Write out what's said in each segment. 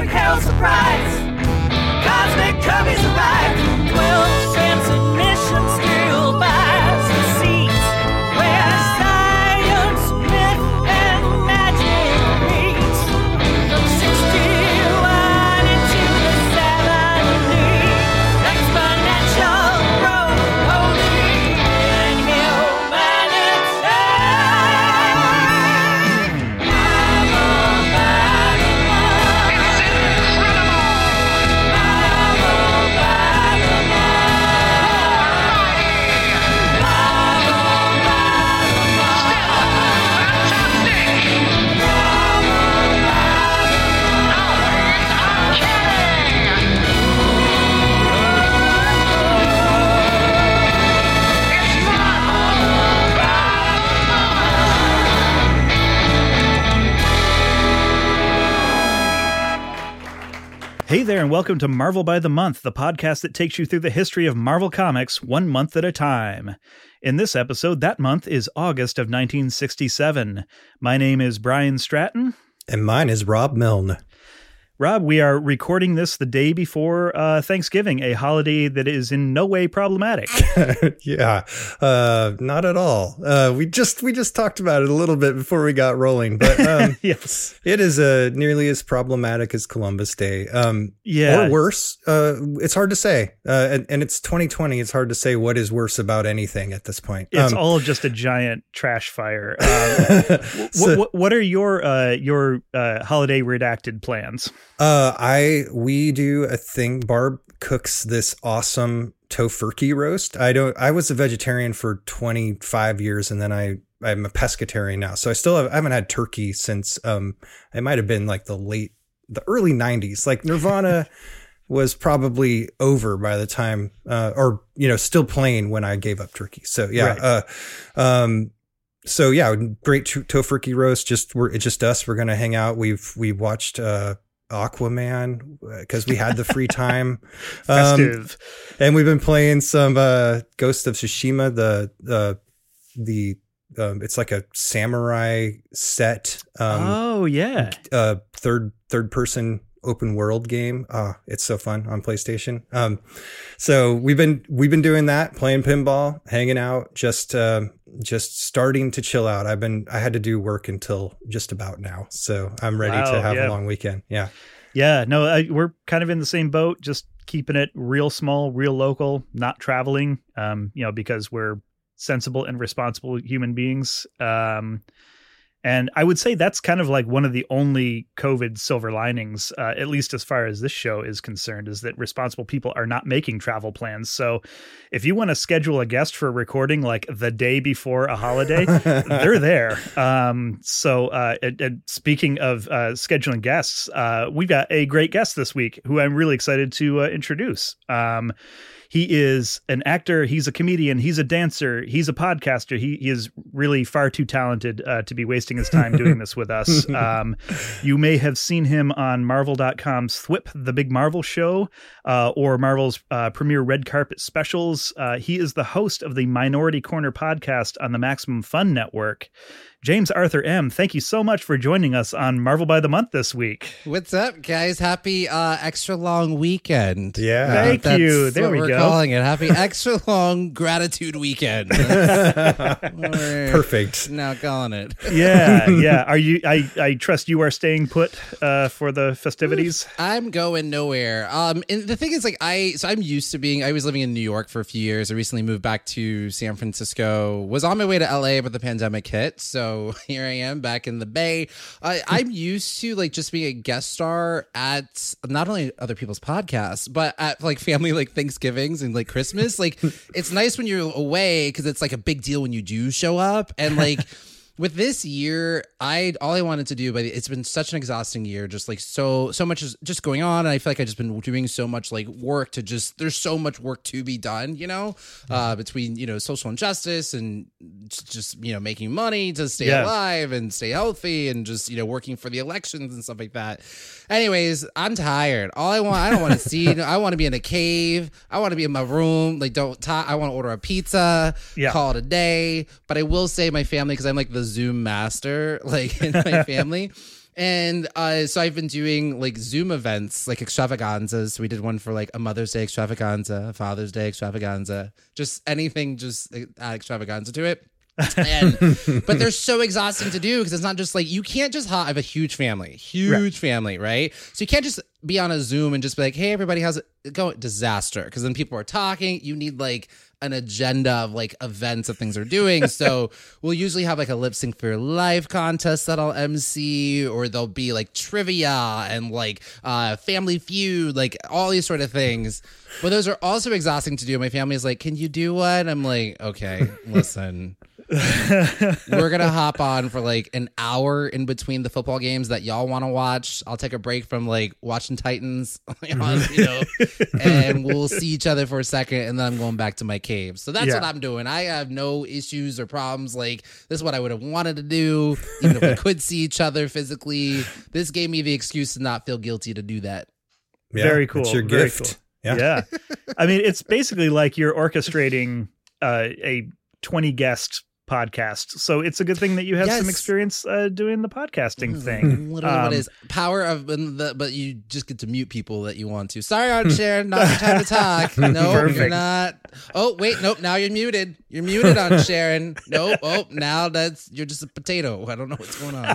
cosmic hell surprise. Cosmic Cubbies arrived. Hey there, and welcome to Marvel by the Month, the podcast that takes you through the history of Marvel Comics one month at a time. In this episode, that month is August of 1967. My name is Brian Stratton. And mine is Rob Milne. Rob, we are recording this the day before uh, Thanksgiving, a holiday that is in no way problematic. yeah, uh, not at all. Uh, we just we just talked about it a little bit before we got rolling, but um, yes. it is uh, nearly as problematic as Columbus Day. Um, Yeah. or worse. Uh, it's hard to say, uh, and, and it's 2020. It's hard to say what is worse about anything at this point. It's Um, all just a giant trash fire. Um, so- what, what are your uh, your uh, holiday redacted plans? Uh, I we do a thing. Barb cooks this awesome tofurkey roast. I don't. I was a vegetarian for 25 years, and then I I'm a pescatarian now. So I still have, I haven't had turkey since um it might have been like the late the early 90s. Like Nirvana was probably over by the time uh or you know still playing when I gave up turkey. So yeah. Right. Uh, um. So yeah, great to- tofurkey roast. Just we're it's just us. We're gonna hang out. We've we watched uh Aquaman because we had the free time. Um, and we've been playing some uh Ghost of Tsushima, the uh the um, it's like a samurai set um oh yeah. uh third third person open world game. Oh, it's so fun on PlayStation. Um so we've been we've been doing that, playing pinball, hanging out, just uh, just starting to chill out. I've been I had to do work until just about now. So I'm ready Wow, to have yeah. a long weekend. Yeah. Yeah, no, I, we're kind of in the same boat, just keeping it real small, real local, not traveling, um, you know, because we're sensible and responsible human beings. Um, and I would say that's kind of like one of the only COVID silver linings, uh, at least as far as this show is concerned, is that responsible people are not making travel plans. So if you want to schedule a guest for a recording like the day before a holiday, they're there. Um, so, uh, and- and speaking of uh, scheduling guests, uh, we've got a great guest this week who I'm really excited to uh, introduce. Um, he is an actor. He's a comedian. He's a dancer. He's a podcaster. He, he is really far too talented uh, to be wasting his time doing this with us. Um, you may have seen him on Marvel.com's Thwip, the Big Marvel Show, uh, or Marvel's uh, premier red carpet specials. Uh, he is the host of the Minority Corner podcast on the Maximum Fun Network. James Arthur M., thank you so much for joining us on Marvel by the Month this week. What's up, guys? Happy uh, extra long weekend. Yeah. Uh, Thank that's you. There what we we're go. calling it. Happy extra long gratitude weekend. Perfect. Now calling it. Yeah, yeah. Are you? I I trust you are staying put uh, for the festivities. I'm going nowhere. Um, and the thing is, like, I so I'm used to being. I was living in New York for a few years. I recently moved back to San Francisco. Was on my way to LA, but the pandemic hit. So here I am back in the Bay. I, I'm used to like just being a guest star at not only other people's podcasts, but at like family like Thanksgivings and like Christmas. Like, it's nice when you're away because it's like a big deal when you do show up and like. with this year i all i wanted to do but it's been such an exhausting year just like so so much is just going on and i feel like i've just been doing so much like work to just there's so much work to be done you know uh between you know social injustice and just, you know making money to stay Yeah. alive and stay healthy and just you know working for the elections and stuff like that anyways i'm tired all i want i don't want to see i want to be in a cave i want to be in my room like don't ta- i want to order a pizza Yeah. call it a day. But I will say my family, because I'm like the Zoom master, like in my family, And uh, so I've been doing like Zoom events, like extravaganzas. We did one for like a Mother's Day extravaganza, a Father's Day extravaganza, just anything, just add extravaganza to it. and but they're so exhausting to do because it's not just like you can't just ha- I have a huge family, huge family, right? So you can't just be on a Zoom and just be like, "Hey, everybody, how's it going?" Disaster, because then people are talking. You need like an agenda of like events that things are doing. So we'll usually have like a lip sync for your life contest that I'll MC, or there'll be like trivia and like uh family feud, like all these sort of things. But those are also exhausting to do. My family is like, "Can you do one?" I'm like, "Okay, listen." We're gonna hop on for like an hour in between the football games that y'all want to watch. I'll take a break from like watching Titans, you know, and we'll see each other for a second, and then I'm going back to my cave. So that's Yeah. what I'm doing. I have no issues or problems. Like this is what I would have wanted to do, even if we could see each other physically. This gave me the excuse to not feel guilty to do that. Yeah, Very cool, It's your very gift. cool. Yeah. yeah. I mean, it's basically like you're orchestrating uh, a 20 guest podcast. So it's a good thing that you have Yes. some experience uh, doing the podcasting thing. Literally, Um, is power of the, but you just get to mute people that you want to. Sorry, Aunt Sharon, not your time to talk. No, you're not. Oh, wait, nope. Now you're muted. You're muted, on Sharon. Nope. Oh, now that's you're just a potato. I don't know what's going on.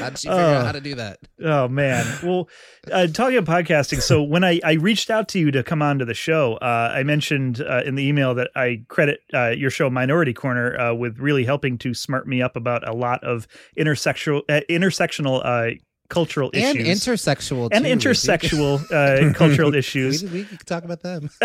How did she figure out how to do that? Oh man. Well, uh, talking about podcasting. So when I, I reached out to you to come on to the show, uh, I mentioned uh, in the email that I credit uh, your show Minority Corner uh, with really helping to smart me up about a lot of intersexual uh, intersectional uh, cultural issues And issues intersexual. and too, Lizzie. intersexual uh, cultural issues. we could talk about them.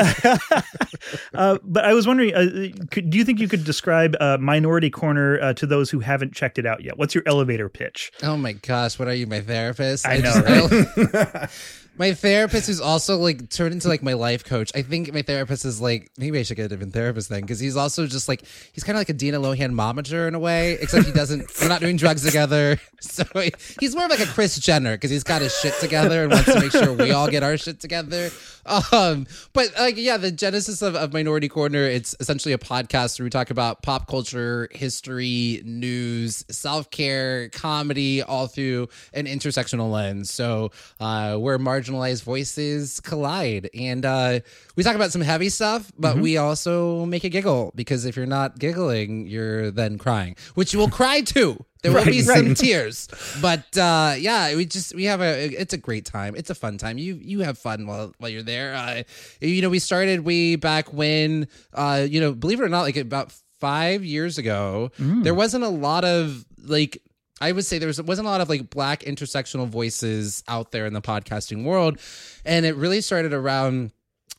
uh, but I was wondering, uh, could, do you think you could describe uh, Minority Corner uh, to those who haven't checked it out yet? What's your elevator pitch? Oh my gosh, what are you, my therapist? I know, just- I- my therapist is also like turned into like my life coach. I think my therapist is like maybe I should get a different therapist then because he's also just like he's kind of like a Dina Lohan momager in a way, except he doesn't. we're not doing drugs together, so he- he's more of like a Kris Jenner because he's got his shit together and wants to make sure we all get our shit together. Um, but like yeah, the genesis of, of Minority Corner, it's essentially a podcast where we talk about pop culture, history, news, self care, comedy, all through an intersectional lens. So uh, where marginalized voices collide, and uh, we talk about some heavy stuff, but we also make a giggle because if you're not giggling, you're then crying, which you will cry too. There will be Right, some tears, but uh, yeah, we just we have a it's a great time. It's a fun time. You you have fun while while you're there. Uh, you know, we started way back when uh, you know, believe it or not, like about five years ago, there wasn't a lot of like I would say there was wasn't a lot of like black intersectional voices out there in the podcasting world, and it really started around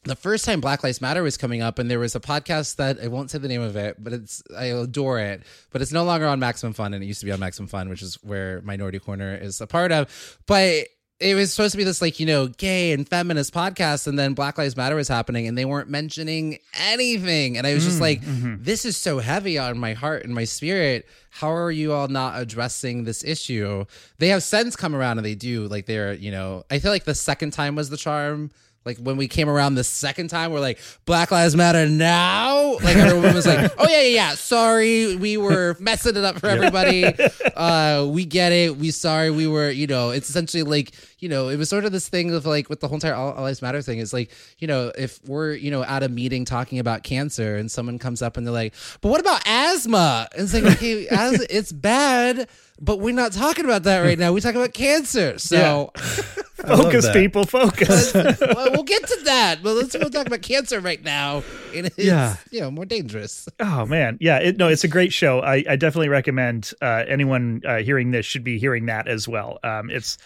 the first time Black Lives Matter was coming up, and there was a podcast that I won't say the name of it, but it's I adore it, but it's no longer on Maximum Fun, and it used to be on Maximum Fun, which is where Minority Corner is a part of. But it was supposed to be this like you know gay and feminist podcast, and then Black Lives Matter was happening, and they weren't mentioning anything, and I was just mm, like, mm-hmm. this is so heavy on my heart and my spirit. How are you all not addressing this issue? They have since come around, and they do like they're you know I feel like the second time was the charm. Like when we came around the second time, we're like, Black Lives Matter now. Like everyone was like, Oh yeah, yeah, yeah. Sorry, we were messing it up for everybody. Uh, we get it. We sorry. We were, you know, it's essentially like, you know, it was sort of this thing of like with the whole entire All Lives Matter thing. It's like, you know, if we're, you know, at a meeting talking about cancer and someone comes up and they're like, But what about asthma? And it's like, okay, as it's bad, but we're not talking about that right now. We talk about cancer. So love Focus, people, focus. well, we'll get to that. But let's we'll talk about cancer right now. And it's, Yeah. you know, more dangerous. Oh man, yeah, it, no, it's a great show. I, I definitely recommend uh, anyone uh, hearing this should be hearing that as well. Um, it's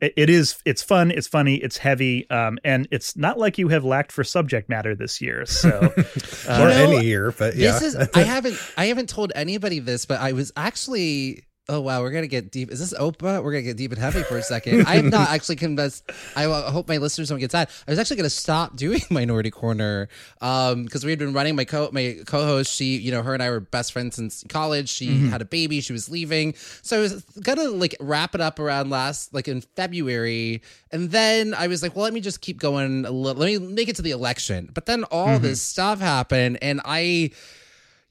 it, it is it's fun, it's funny, it's heavy, um, and it's not like you have lacked for subject matter this year. So or know, any year, but yeah. This is I haven't I haven't told anybody this, but I was actually Oh wow, we're gonna get deep. Is this Oprah? We're gonna get deep and heavy for a second. I am not actually convinced. I uh, hope my listeners don't get sad. I was actually gonna stop doing Minority Corner um because we had been running my co my co-host. She, you know, her and I were best friends since college. She had a baby. She was leaving, so I was gonna like wrap it up around last like in February, and then I was like, well, let me just keep going a little. Let me make it to the election. But then all this stuff happened, and I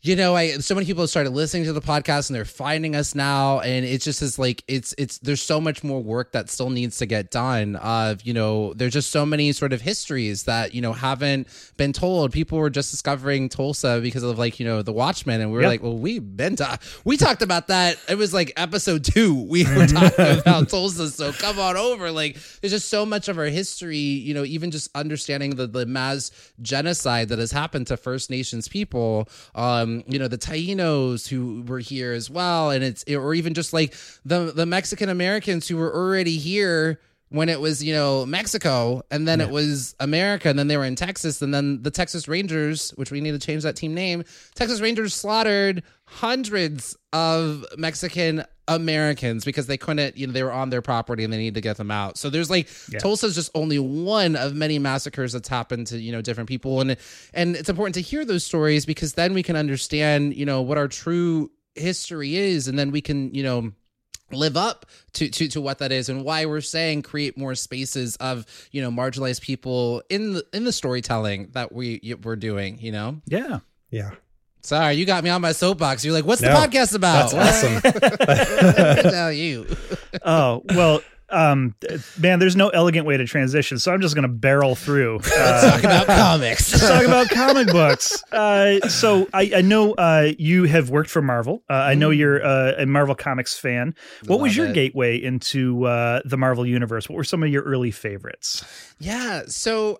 you know, I so many people have started listening to the podcast and they're finding us now, and it's just is like it's it's there's so much more work that still needs to get done. Of you know, there's just so many sort of histories that you know haven't been told. People were just discovering Tulsa because of like you know the Watchmen, and we were Yep. like, well, we've been ta- we talked about that. It was like episode two. We were talking about Tulsa, so come on over. Like, there's just so much of our history. You know, even just understanding the the mass genocide that has happened to First Nations people. Um, Um, you know, the Tainos who were here as well, and it's or even just like the the Mexican Americans who were already here when it was you know Mexico and then it was America and then they were in Texas and then the Texas Rangers which we need to change that team name Texas Rangers slaughtered hundreds of Mexican Americans because they couldn't you know they were on their property and they needed to get them out so there's like Yeah. Tulsa's just only one of many massacres that's happened to you know different people and and it's important to hear those stories because then we can understand you know what our true history is and then we can you know live up to, to to what that is and why we're saying create more spaces of you know marginalized people in the in the storytelling that we we're doing you know Yeah. Yeah. Sorry you got me on my soapbox you're like what's No, the podcast about That's awesome. What did I tell you Oh well. Um, man, there's no elegant way to transition, so I'm just gonna barrel through. Uh, talk about comics Let's talk about comic books. Uh, so I, I know uh, you have worked for Marvel. Uh, I know you're uh, a Marvel Comics fan. What was your it. gateway into uh, the Marvel universe? What were some of your early favorites? Yeah. So,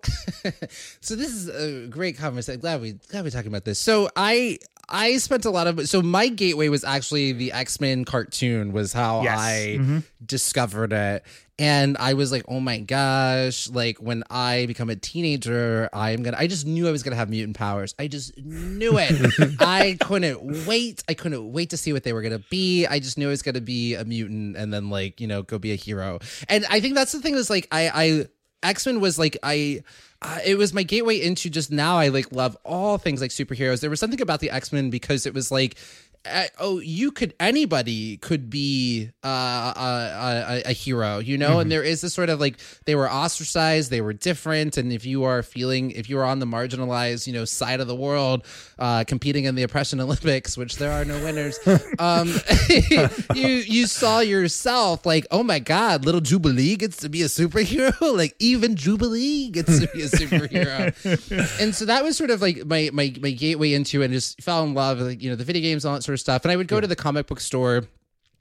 so this is a great conversation. Glad we glad we're talking about this. So I I spent a lot of so my gateway was actually the X Men cartoon was how Yes. I Mhm. discovered it. And I was like, oh my gosh, like when I become a teenager, I'm gonna I just knew I was gonna have mutant powers. I just knew it. I couldn't wait. I couldn't wait to see what they were gonna be. I just knew I was gonna be a mutant and then like, you know, go be a hero. And I think that's the thing is like I I X Men was like I, uh, it was my gateway into just now. I like love all things like superheroes. There was something about the X Men because it was like. Uh, oh, you could anybody could be uh, a, a, a hero, you know, and there is this sort of like they were ostracized, they were different, and if you are feeling, if you are on the marginalized, you know, side of the world, uh, competing in the oppression Olympics, which there are no winners, um, you you saw yourself like, oh my god, little Jubilee gets to be a superhero, like even Jubilee gets to be a superhero, and so that was sort of like my my my gateway into it and just fell in love with like, you know the video games, all that sort of stuff, and I would go to the comic book store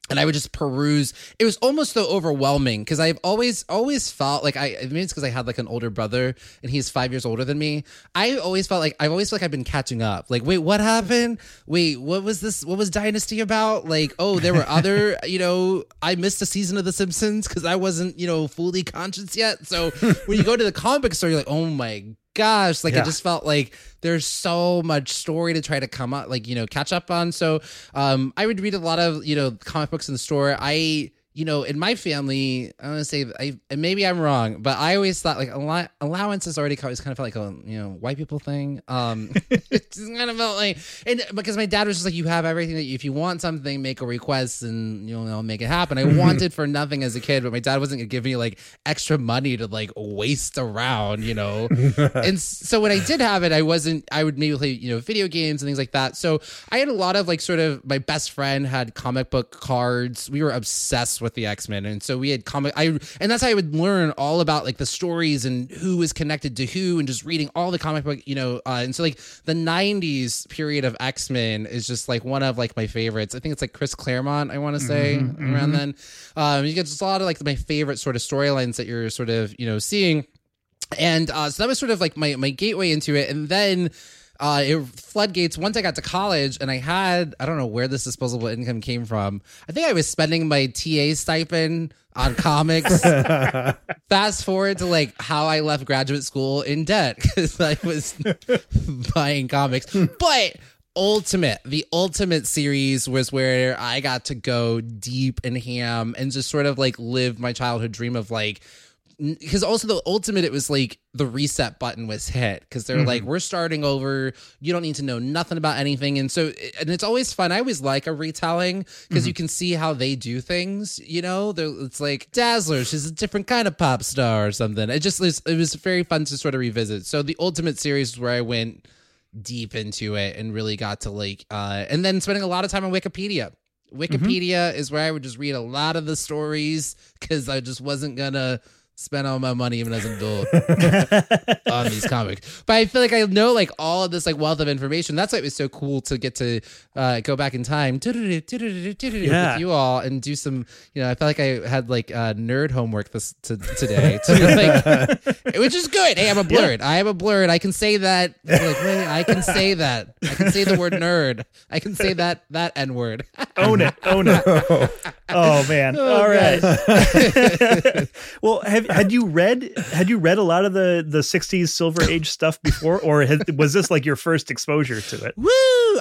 and I would just peruse. It was almost though overwhelming because I've always always felt like I maybe it's because I had like an older brother and he's five years older than me. I always felt like I've always felt like I've been catching up. Like, wait, what happened? Wait, what was this? What was Dynasty about? Like, oh, there were other. You know, I missed a season of The Simpsons because I wasn't you know fully conscious yet. So when you go to the comic book store, you're like, oh my gosh like Yeah. it just felt like there's so much story to try to come up like you know catch up on so um i would read a lot of you know comic books in the store i you know in my family i want to say i maybe i'm wrong but i always thought like allow- allowance is already always kind of felt like a you know white people thing um it just kind of felt like and because my dad was just like you have everything that you, if you want something make a request and you know make it happen i wanted for nothing as a kid but my dad wasn't gonna give me like extra money to like waste around you know and so when I did have it, I wasn't. I would maybe play, you know, video games and things like that. So I had a lot of like sort of. My best friend had comic book cards. We were obsessed with the X Men, and so we had comic. I and that's how I would learn all about like the stories and who is connected to who, and just reading all the comic book, you know. Uh, and so like the '90s period of X Men is just like one of like my favorites. I think it's like Chris Claremont. I want to say around then. Um, you get just a lot of like my favorite sort of storylines that you're sort of you know seeing and uh, so that was sort of like my my gateway into it and then uh it floodgates once i got to college and i had i don't know where this disposable income came from. I think i was spending my ta stipend on comics. Fast forward to like how i left graduate school in debt because i was buying comics. But ultimate the ultimate series was where i got to go deep and ham and just sort of like live my childhood dream of like because also the ultimate it was like the reset button was hit because they're like mm-hmm. we're starting over. You don't need to know nothing about anything. And so and it's always fun. I always like a retelling because you mm-hmm. can see how they do things you know? They're, it's like dazzler she's a different kind of pop star or something. It just was it was very fun to sort of revisit. So the ultimate series is where i went deep into it and really got to like uh and then spending a lot of time on Wikipedia. Mm-hmm. Wikipedia is where I would just read a lot of the stories because I just wasn't gonna spend all my money even as an adult on these comics. But I feel like I know like all of this like wealth of information. That's why it was so cool to get to uh, go back in time Yeah. with you all and do some. You know, I felt like I had like uh, nerd homework this to, today, to, like, which is good. Hey, I'm a blerd. I am a blerd. I can say that. Like, wait, I can say that. I can say the word nerd. I can say that that n word. own it, own it. Oh man! Oh, All right. well, have had you read had you read a lot of the the '60s Silver Age stuff before, or had, was this like your first exposure to it? Woo!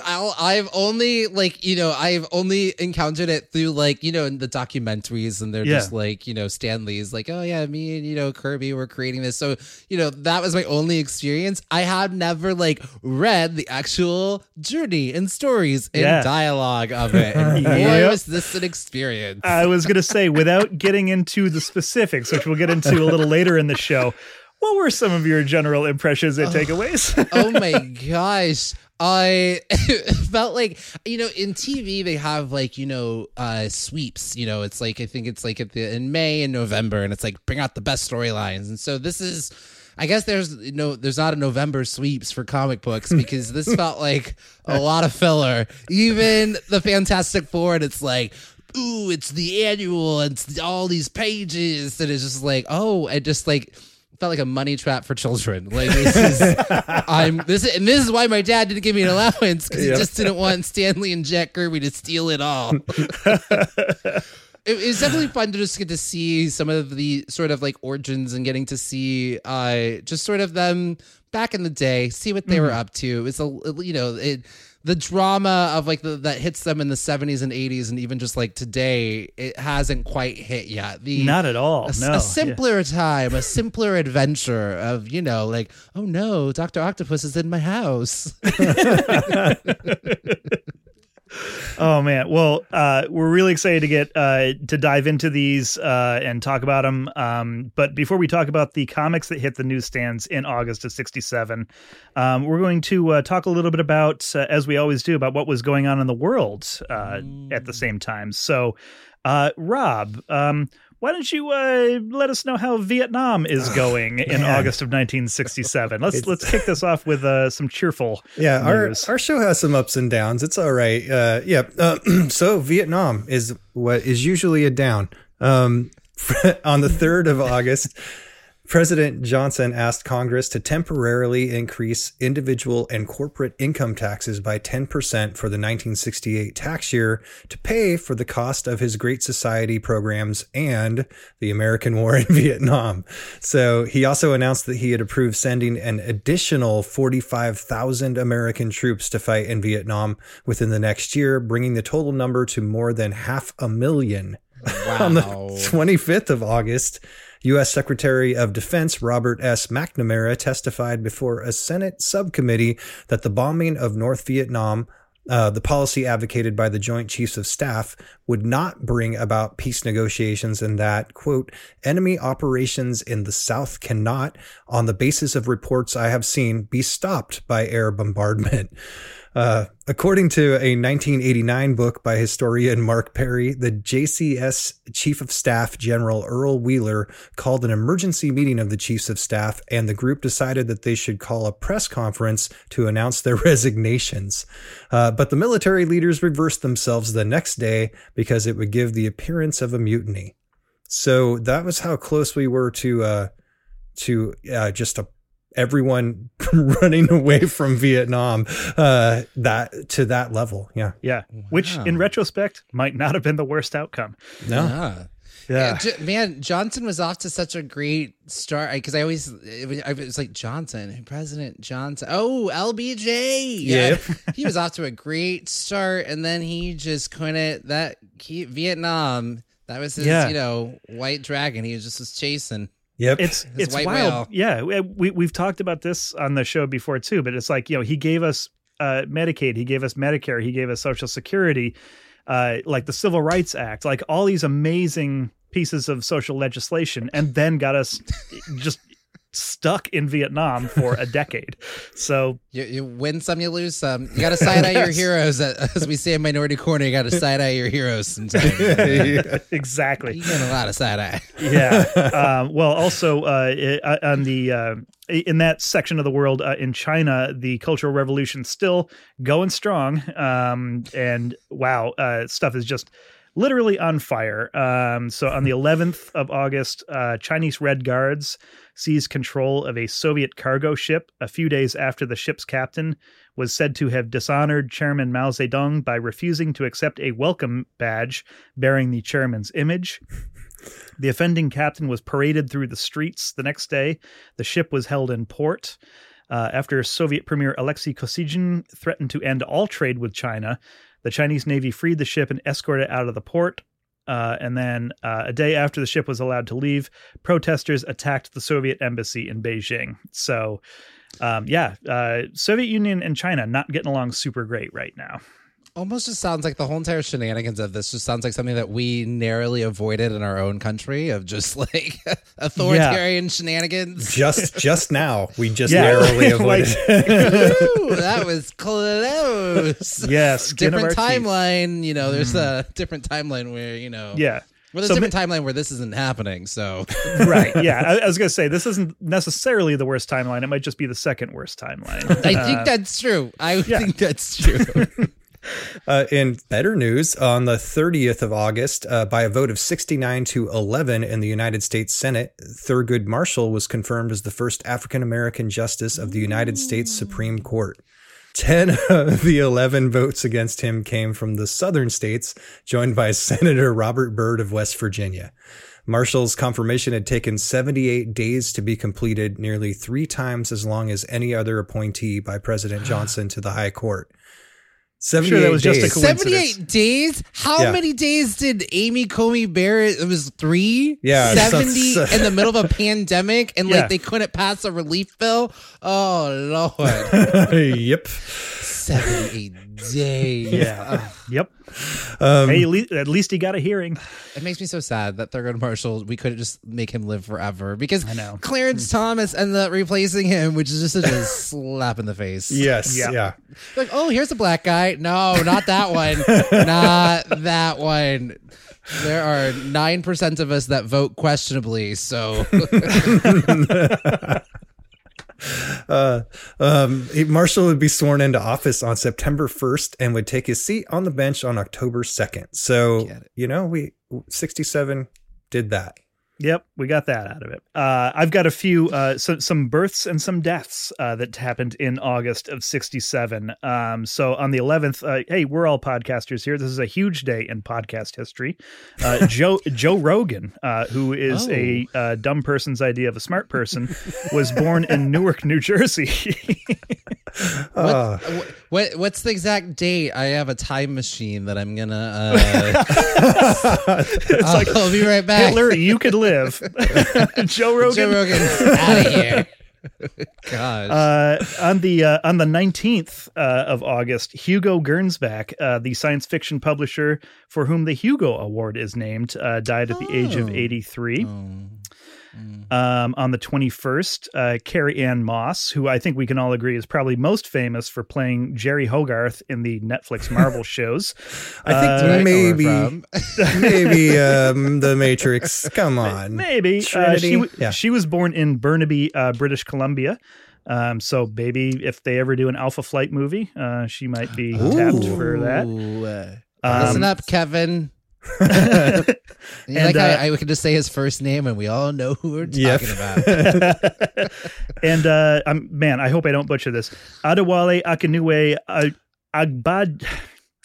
I'll, I've only like you know I've only encountered it through like you know in the documentaries and they're Yeah. just like you know Stan Lee's like oh yeah me and you know Kirby were creating this so you know that was my only experience. I have never like read the actual journey and stories and Yeah. dialogue of it. And boy, Yep. was this an experience. I was going to say, without getting into the specifics, which we'll get into a little later in the show, what were some of your general impressions and takeaways? oh my gosh. I felt like you know in TV they have like you know uh sweeps you know it's like I think it's like at the in May and November and it's like bring out the best storylines and so this is I guess there's no there's not a November sweeps for comic books because this felt like a lot of filler even the Fantastic Four and it's like ooh it's the annual and it's all these pages that is just like oh it just like felt like a money trap for children. Like this is, I'm this, is, and this is why my dad didn't give me an allowance because he just didn't want Stan Lee and Jack Kirby to steal it all. it, it was definitely fun to just get to see some of the sort of like origins and getting to see uh just sort of them back in the day, see what they were up to. It was a you know it. The drama of like the, that hits them in the 70s and 80s, and even just like today, it hasn't quite hit yet. The Not at all. a, no. a simpler time, a simpler adventure of, you know, like, oh no, Dr. Octopus is in my house. Oh man. Well, uh, we're really excited to get uh, to dive into these uh, and talk about them. Um, but before we talk about the comics that hit the newsstands in August of '67, um, we're going to uh, talk a little bit about, uh, as we always do, about what was going on in the world uh, at the same time. So, uh, Rob, um, why don't you uh, let us know how Vietnam is going in man. August of 1967? Let's let's kick this off with uh, some cheerful. Yeah, our, news. our show has some ups and downs. It's all right. Uh, yeah. Uh, so Vietnam is what is usually a down. Um, on the 3rd of August, President Johnson asked Congress to temporarily increase individual and corporate income taxes by 10% for the 1968 tax year to pay for the cost of his Great Society programs and the American War in Vietnam. So he also announced that he had approved sending an additional 45,000 American troops to fight in Vietnam within the next year, bringing the total number to more than half a million. On the 25th of August, U.S. Secretary of Defense Robert S. McNamara testified before a Senate subcommittee that the bombing of North Vietnam, uh, the policy advocated by the Joint Chiefs of Staff, would not bring about peace negotiations and that, quote, enemy operations in the South cannot, on the basis of reports I have seen, be stopped by air bombardment. Uh, according to a 1989 book by historian Mark Perry, the JCS Chief of Staff General Earl Wheeler called an emergency meeting of the Chiefs of Staff, and the group decided that they should call a press conference to announce their resignations. Uh, but the military leaders reversed themselves the next day because it would give the appearance of a mutiny. So that was how close we were to uh, to uh, just a everyone running away from Vietnam uh, that to that level. Yeah. Yeah, which in retrospect might not have been the worst outcome. No. Yeah. Yeah. J- man, Johnson was off to such a great start because I always it was, I was like Johnson, President Johnson. Oh, LBJ. Yep. he was off to a great start, and then he just couldn't. That he, Vietnam. That was his, Yeah. you know, white dragon. He was just was chasing. Yep. It's it's white wild. whale. Yeah, we- we we've talked about this on the show before too, but it's like, you know, he gave us uh Medicaid, he gave us Medicare, he gave us social security, uh like the Civil Rights Act, like all these amazing pieces of social legislation and then got us just stuck in Vietnam for a decade. So You, you win some, you lose some. You got to side eye your Yes. heroes. As we say in Minority Corner, you got to side eye your heroes sometimes. Exactly. You exactly. get a lot of side eye. yeah. Um, well, also uh, i- on the uh, in that section of the world uh, in China, the Cultural Revolution still going strong. Um, and wow, uh, stuff is just literally on fire. Um, so on the 11th of August, uh, Chinese Red Guards seized control of a Soviet cargo ship a few days after the ship's captain was said to have dishonored Chairman Mao Zedong by refusing to accept a welcome badge bearing the chairman's image. The offending captain was paraded through the streets the next day. The ship was held in port. Uh, after Soviet Premier Alexei Kosygin threatened to end all trade with China, the Chinese Navy freed the ship and escorted it out of the port. Uh, and then uh, a day after the ship was allowed to leave, protesters attacked the Soviet embassy in Beijing. So, um, yeah, uh, Soviet Union and China not getting along super great right now. Almost just sounds like the whole entire shenanigans of this just sounds like something that we narrowly avoided in our own country of just like authoritarian shenanigans. just just now, we just Yeah. narrowly avoided. it. Ooh, that was close. Yes, different our teeth. timeline. You know, there's a different timeline where you know. Yeah. Well, there's So a different timeline where this isn't happening. So right. Yeah. I, I was going to say, this isn't necessarily the worst timeline. It might just be the second worst timeline. I Uh, think that's true. I yeah. think that's true. Uh, in better news, on the 30th of August, uh, by a vote of 69 to 11 in the United States Senate, Thurgood Marshall was confirmed as the first African American justice of the United States Supreme Court. 10 of the 11 votes against him came from the southern states, joined by Senator Robert Byrd of West Virginia. Marshall's confirmation had taken 78 days to be completed, nearly three times as long as any other appointee by President Johnson to the High Court. 78 sure that was just a days. coincidence. 78 days? How Yeah. many days did Amy Coney Barrett? It was three? Yeah, 70 sounds- in the middle of a pandemic and Yeah. like they couldn't pass a relief bill? Oh, Lord. yep. 78 days. yeah. yep. Um, Hey, at least, at least he got a hearing. It makes me so sad that Thurgood Marshall, we couldn't just make him live forever because I know. Clarence Thomas ended up replacing him, which is just such a slap in the face. yes. Yeah. Yeah. Like, oh, here's a black guy. No, not that one. not that one. There are 9% of us that vote questionably. So, Uh, um, Marshall would be sworn into office on September 1st and would take his seat on the bench on October 2nd. So, you know, we 67 did that. Yep, we got that out of it. Uh, I've got a few, uh, so, some births and some deaths uh, that happened in August of '67. Um, so on the 11th, uh, hey, we're all podcasters here. This is a huge day in podcast history. Uh, Joe Joe Rogan, uh, who is a uh, dumb person's idea of a smart person, was born in Newark, New Jersey. Uh, wh- what what's the exact date? I have a time machine that I'm gonna. Uh, it's like I'll be right back. Hitler, you could live. Joe Rogan. Joe Rogan, out of here. Gosh. Uh, on the uh, on the nineteenth uh, of August, Hugo Gernsback, uh, the science fiction publisher for whom the Hugo Award is named, uh, died at the age of Oh. eighty three. Oh. Um, on the twenty first, uh, Carrie Ann Moss, who I think we can all agree is probably most famous for playing Jeri Hogarth in the Netflix Marvel shows. I Uh, think Where I maybe, maybe um, the Matrix. Come on. Maybe uh, she w- Yeah. she was born in Burnaby, uh, British Columbia. Um, so maybe if they ever do an Alpha Flight movie, uh, she might be tapped for that. Uh, Um, Listen up, Kevin. and, like uh, I, I could just say his first name, and we all know who we're talking about. and uh, I'm man, I hope I don't butcher this. Adewale Akinue uh, Agbad.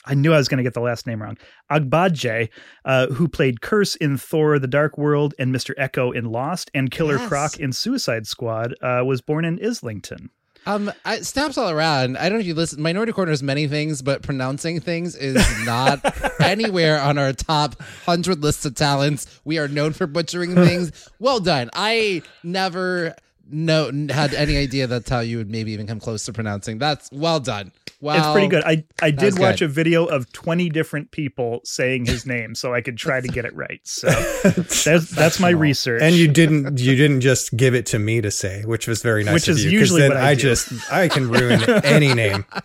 I knew I was going to get the last name wrong. Agbaje, uh, who played Kurse in Thor: The Dark World and Mr. Eko in Lost, and Killer Yes. Croc in Suicide Squad, uh, was born in Islington. Um, I, snaps all around. I don't know if you listen. Minority Corner is many things, but pronouncing things is not anywhere on our top hundred lists of talents. We are known for butchering things. Well done. I never no had any idea that's how you would maybe even come close to pronouncing. That's well done. Wow, It's pretty good. I I did watch good. a video of 20 different people saying his name so I could try to get it right. So that's that's my research. And you didn't you didn't just give it to me to say, which was very nice. Which of is you, 'cause usually then what I I do. just I can ruin any name.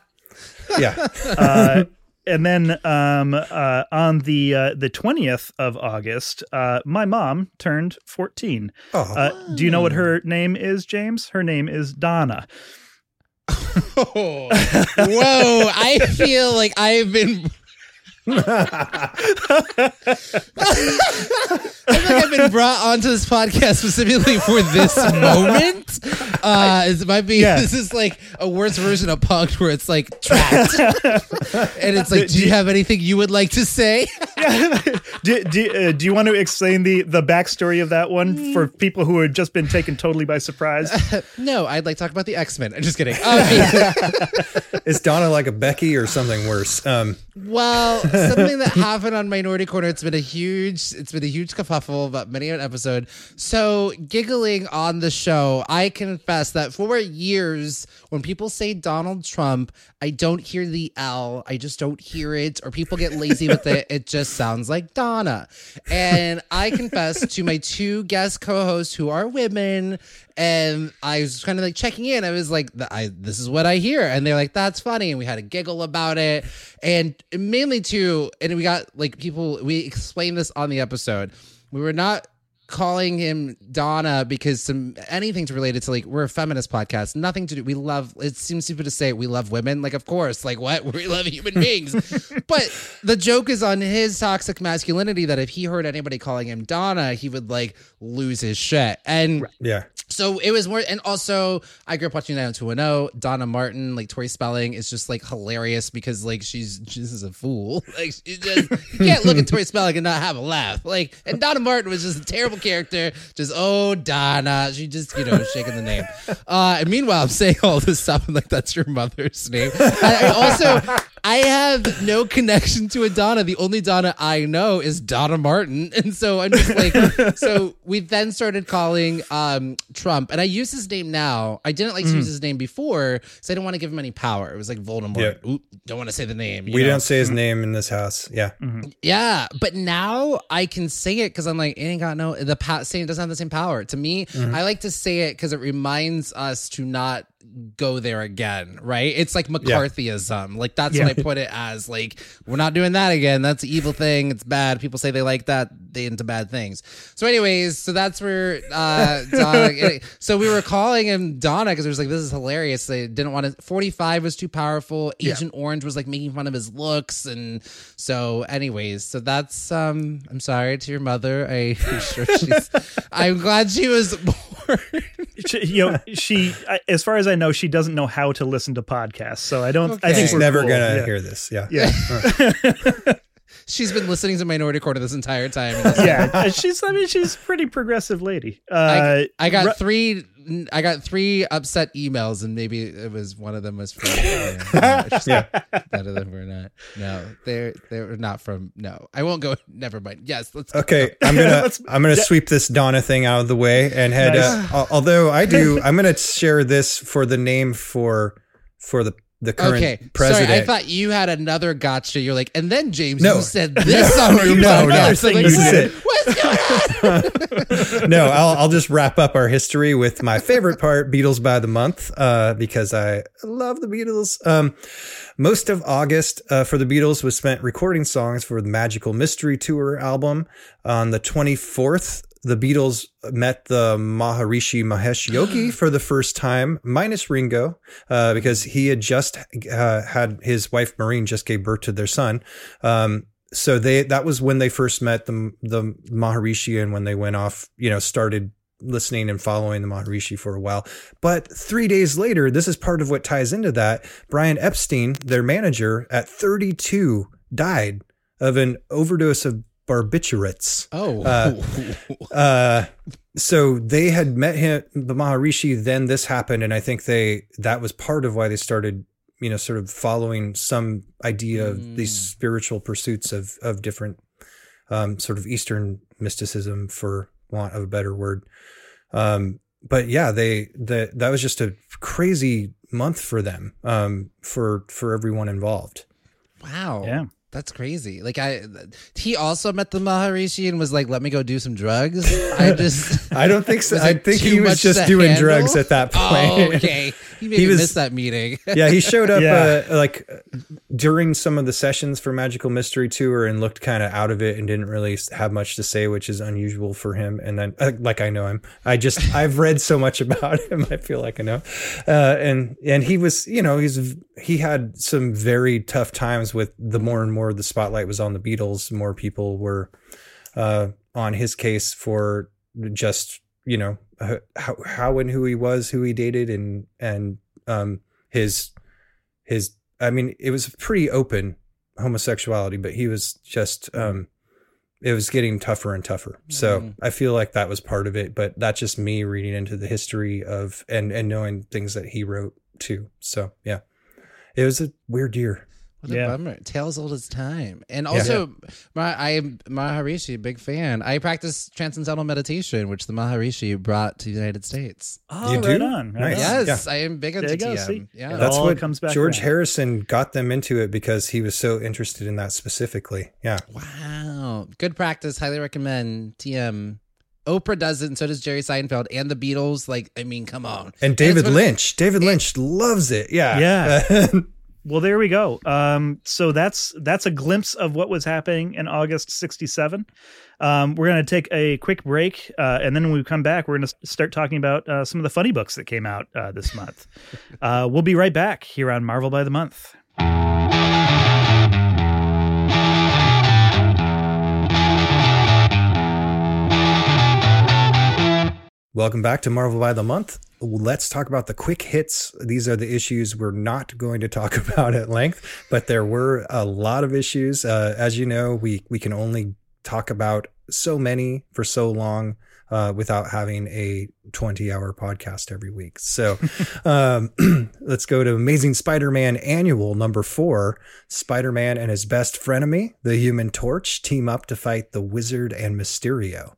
Yeah. uh, and then um, uh, on the uh, the 20th of August, uh, my mom turned 14. Oh, Uh, do you know what her name is, James? Her name is Donna. oh, Whoa, I feel like I've been. I feel like I've been brought onto this podcast specifically for this moment. Uh, it might be Yeah. this is like a worse version of Punk'd where it's like trapped, and it's like, do you have anything you would like to say? do, do, uh, do you want to explain the the backstory of that one for people who had just been taken totally by surprise? no, I'd like to talk about the X Men. I'm just kidding. Um, is Donna like a Becky or something worse? Um, Well, something that happened on Minority Corner. It's been a huge, it's been a huge kerfuffle about many an episode. So giggling on the show, I confess that for years, when people say Donald Trump, I don't hear the L. I just don't hear it, or people get lazy with it. It just sounds like Donna. And I confess to my two guest co-hosts who are women, and I was kind of like checking in. I was like, I this is what I hear, and they're like, that's funny, and we had a giggle about it, and mainly too, and we got like people. We explained this on the episode. We were not calling him Donna because some anything's related to like we're a feminist podcast. Nothing to do. We love. It seems stupid to say we love women. Like of course, like what we love human beings. but the joke is on his toxic masculinity that if he heard anybody calling him Donna, he would like lose his shit. And yeah. so it was more, and also I grew up watching that on 90210. Donna Martin, like Tori Spelling, is just like hilarious because like she's she's just a fool. Like she just you can't look at Tori Spelling and not have a laugh. Like and Donna Martin was just a terrible character. Just oh Donna, she just you know shaking the name. Uh, and meanwhile, I'm saying all this stuff and like that's your mother's name. I, I also I have no connection to a Donna. The only Donna I know is Donna Martin. And so I'm just like, so we then started calling um, Trump. And I use his name now. I didn't like to use mm. his name before because I didn't want to give him any power. It was like Voldemort. Yeah. Oop, don't want to say the name. you We know? don't say his mm-hmm. name in this house. Yeah. Mm-hmm. Yeah, but now I can say it because I'm like, it ain't got no the power. Saying doesn't have the same power. To me, mm-hmm. I like to say it because it reminds us to not go there again. Right? It's like McCarthyism. Like that's Yeah. what I put it as. Like we're not doing that again. That's an evil thing. It's bad. People say they like that. They into bad things. So, anyways, so that's where uh, Donna. so we were calling him Donna because it was like this is hilarious. They didn't want to. Forty five was too powerful. Agent Orange was like making fun of his looks, and so, anyways, so that's. um I'm sorry to your mother. I, I'm sure she's. I'm glad she was. she, you know, she, as far as I know, she doesn't know how to listen to podcasts. So I don't. I think she's never cool. gonna Yeah. hear this. Yeah. Yeah, She's been listening to Minority Corner this entire time. yeah. She's. I mean, she's a pretty progressive lady. Uh, I, I got Ru- three. I got three upset emails, and maybe it was one of them was from. Yeah, Yeah. none of them were not. No, they're they're not from. No, I won't go. Never mind. Yes, let's. Go. Okay, I'm gonna I'm gonna sweep this Donna thing out of the way and head. Uh, although I do, I'm gonna share this for the name for for the the current Okay, president. sorry. I thought you had another gotcha. You're like, and then James, No. you said this on your No, podcast. no, I'm thing like, you what- said. What's going on? no, I'll, I'll just wrap up our history with my favorite part, Beatles by the month, uh, because I love the Beatles. Um, most of August uh, for the Beatles was spent recording songs for the Magical Mystery Tour album. On the 24th, the Beatles met the Maharishi Mahesh Yogi for the first time, minus Ringo, uh, because he had just uh, had his wife Maureen just gave birth to their son. Um, so they that was when they first met the the Maharishi and when they went off, you know, started listening and following the Maharishi for a while. But three days later, this is part of what ties into that. Brian Epstein, their manager, at 32, died of an overdose of barbiturates. Oh, Uh, so they had met him, the Maharishi. Then this happened, and I think they that was part of why they started, you know, sort of following some idea of these spiritual pursuits of of different, um, sort of Eastern mysticism, for want of a better word. Um, but yeah, they that that was just a crazy month for them, um, for for everyone involved. Wow. Yeah. That's crazy. Like I, he also met the Maharishi and was like, "Let me go do some drugs." I just, I don't think so. I think he was just doing handle? drugs at that oh, point. oh, okay. He maybe was- missed that meeting. yeah, he showed up Yeah. uh, like during some of the sessions for Magical Mystery Tour and looked kind of out of it and didn't really have much to say, which is unusual for him. And then, uh, like I know him, I just I've read so much about him. I feel like I know. Uh, and and he was, you know, he's he had some very tough times with the more and more the spotlight was on the Beatles, more people were uh, on his case for just you know uh, how how and who he was, who he dated, and and um his his I mean it was pretty open homosexuality, but he was just um it was getting tougher and tougher. So Mhm. I feel like that was part of it, but that's just me reading into the history of and and knowing things that he wrote too. So yeah. It was a weird year. What a Yeah. bummer. Tales old as time. And also, my, I am Maharishi, big fan. I practice transcendental meditation, which the Maharishi brought to the United States. Oh, You right do? on. right Nice. on. Yes, I am big into There you TM. see? Yeah. That's what comes back George around. Harrison got them into it because he was so interested in that specifically. Yeah. Wow. Good practice. Highly recommend TM. Oprah does it, and so does Jerry Seinfeld and the Beatles. Like, I mean, come on. And David it's what- Lynch. David Lynch loves it. Yeah. Yeah. Well, there we go. Um, so that's that's a glimpse of what was happening in August '67. Um, we're going to take a quick break, uh, and then when we come back, we're going to start talking about uh, some of the funny books that came out uh, this month. uh, we'll be right back here on Marvel by the Month. Welcome back to Marvel by the Month. Let's talk about the quick hits. These are the issues we're not going to talk about at length, but there were a lot of issues. Uh, as you know, we we can only talk about so many for so long uh, without having a 20 hour podcast every week. So um, let's go to Amazing Spider Man Annual number four. Spider Man and his best frenemy, the Human Torch, team up to fight the Wizard and Mysterio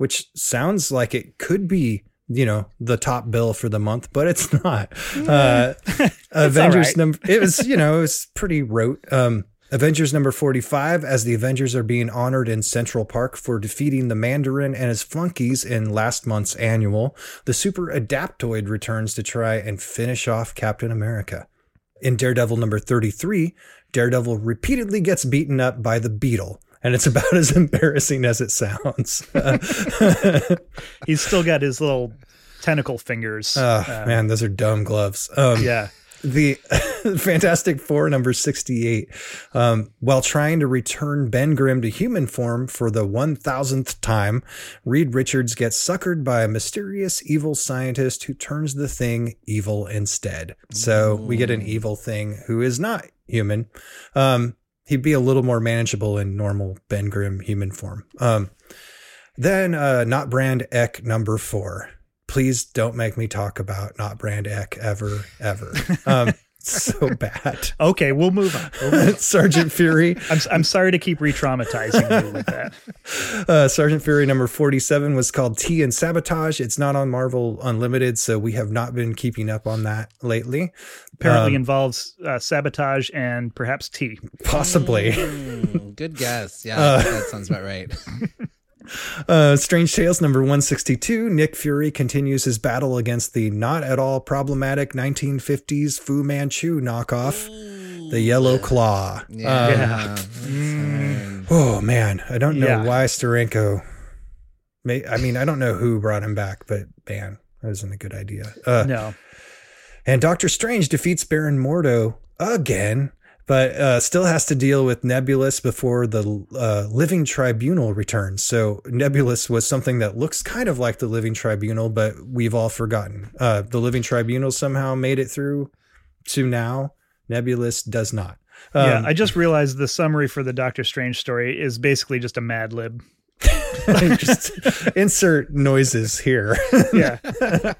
which sounds like it could be you know the top bill for the month but it's not. Uh avengers right. number it was you know it was pretty rote um avengers number 45 as the avengers are being honored in central park for defeating the mandarin and his flunkies in last month's annual. The super adaptoid returns to try and finish off captain america. In daredevil number 33 daredevil repeatedly gets beaten up by the beetle and it's about as embarrassing as it sounds. He's still got his little tentacle fingers. Oh, Uh, man, those are dumb gloves. Um, yeah. The Fantastic Four number 68. Um, while trying to return Ben Grimm to human form for the 1000th time, Reed Richards gets suckered by a mysterious evil scientist who turns the thing evil instead. So we get an evil thing who is not human. Um, he'd be a little more manageable in normal Ben Grimm human form. Um, then, uh, Not Brand Echh number four. Please don't make me talk about Not Brand Echh ever, ever. Um, so bad. Okay, we'll move on. We'll move on. Sergeant Fury, I'm, I'm sorry to keep re-traumatizing you with that. uh, Sergeant Fury number 47 was called Tea and Sabotage. It's not on Marvel Unlimited, so we have not been keeping up on that lately. Apparently Um, involves uh, sabotage and perhaps tea. Possibly. Mm, good guess. Yeah, Uh, that sounds about right. Uh, Strange Tales number 162. Nick Fury continues his battle against the not at all problematic 1950s Fu Manchu knockoff, the Yellow Claw. Yeah. Um, Yeah. Mm. Oh man, I don't know Yeah. why Steranko. May, I mean, I don't know who brought him back, but man, that isn't a good idea. Uh, No. And Doctor Strange defeats Baron Mordo again, but uh, still has to deal with Nebulos before the uh, Living Tribunal returns. So Nebulos was something that looks kind of like the Living Tribunal, but we've all forgotten. Uh, the Living Tribunal somehow made it through to now. Nebulos does not. yeah, Um, I just realized the summary for the Doctor Strange story is basically just a Mad Lib. just insert noises here. Yeah.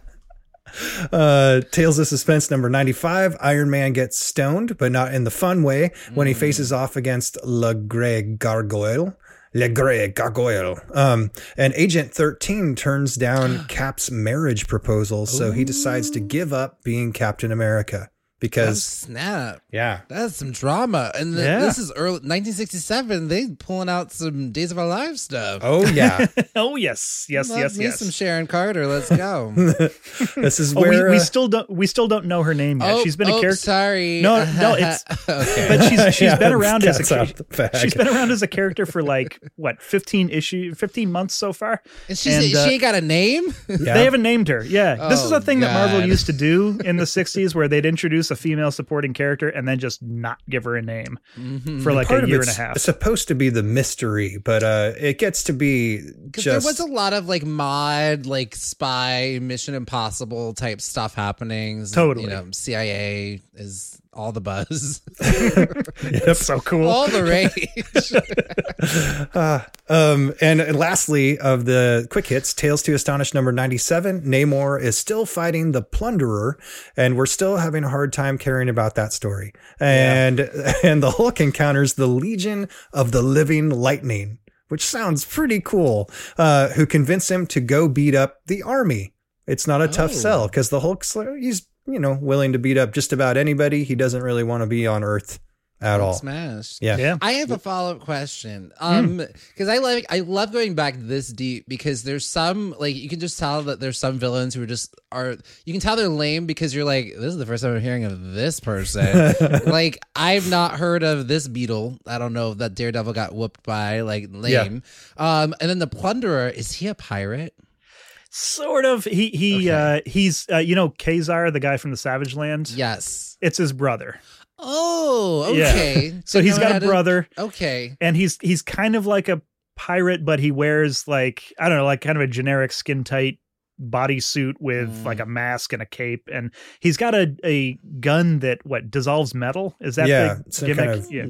Uh, Tales of Suspense number 95. Iron Man gets stoned, but not in the fun way, when he faces off against Le Grey Gargoyle. Le Grey Gargoyle. Um, and Agent 13 turns down Cap's marriage proposal, so he decides to give up being Captain America. Oh, Because, snap. yeah. That's some drama. And the, Yeah. this is early 1967. They pulling out some Days of Our Lives stuff. Oh, yeah. oh yes, yes, Love yes, me yes. some Sharon Carter. Let's go. this is Oh, where. we, we uh, still don't we still don't know her name yet. oh, she's been a oh, character, Sorry. No, no, it's- okay. but she's she's Yeah, been around as a cat's cha- out the bag. she's been around as a character for like what fifteen issue fifteen months so far. and she's, and, uh, she ain't got a name. yeah. They haven't named her. Yeah, this is Oh, a thing that Marvel used to do in the '60s, where they'd introduce a female supporting character and then just not give her a name Mm-hmm. for like a year and a half. it's supposed to be the mystery, but uh, it gets to be Because just. there was a lot of like mod, like spy, Mission Impossible type stuff happening. Totally. You know, CIA is all the buzz, That's so cool. all the rage. Uh, um, and lastly, of the quick hits, Tales to Astonish number 97, Namor is still fighting the Plunderer, and we're still having a hard time caring about that story. And and the Hulk encounters the Legion of the Living Lightning, which sounds pretty cool, uh, who convince him to go beat up the army. It's not a tough Oh. sell because the Hulk's he's you know willing to beat up just about anybody. He doesn't really want to be on Earth at all. Smashed. Yeah. Yeah. I have a follow up question. Um, because I like I love going back this deep because there's some like you can just tell that there's some villains who are just are you can tell they're lame because you're like this is the first time I'm hearing of this person. like I've not heard of this beetle. I don't know that Daredevil got whooped by like lame. Um, and then the Plunderer is he a pirate? Sort of. He he uh he's uh, you know Ka-Zar, the guy from the Savage Land. Yes. It's his brother. Oh, Yeah. okay. So he's got a to- brother, Okay. and he's he's kind of like a pirate, but he wears like I don't know, like kind of a generic skin tight bodysuit with Mm. like a mask and a cape, and he's got a a gun that what dissolves metal. Is that yeah, the some gimmick? kind of yeah.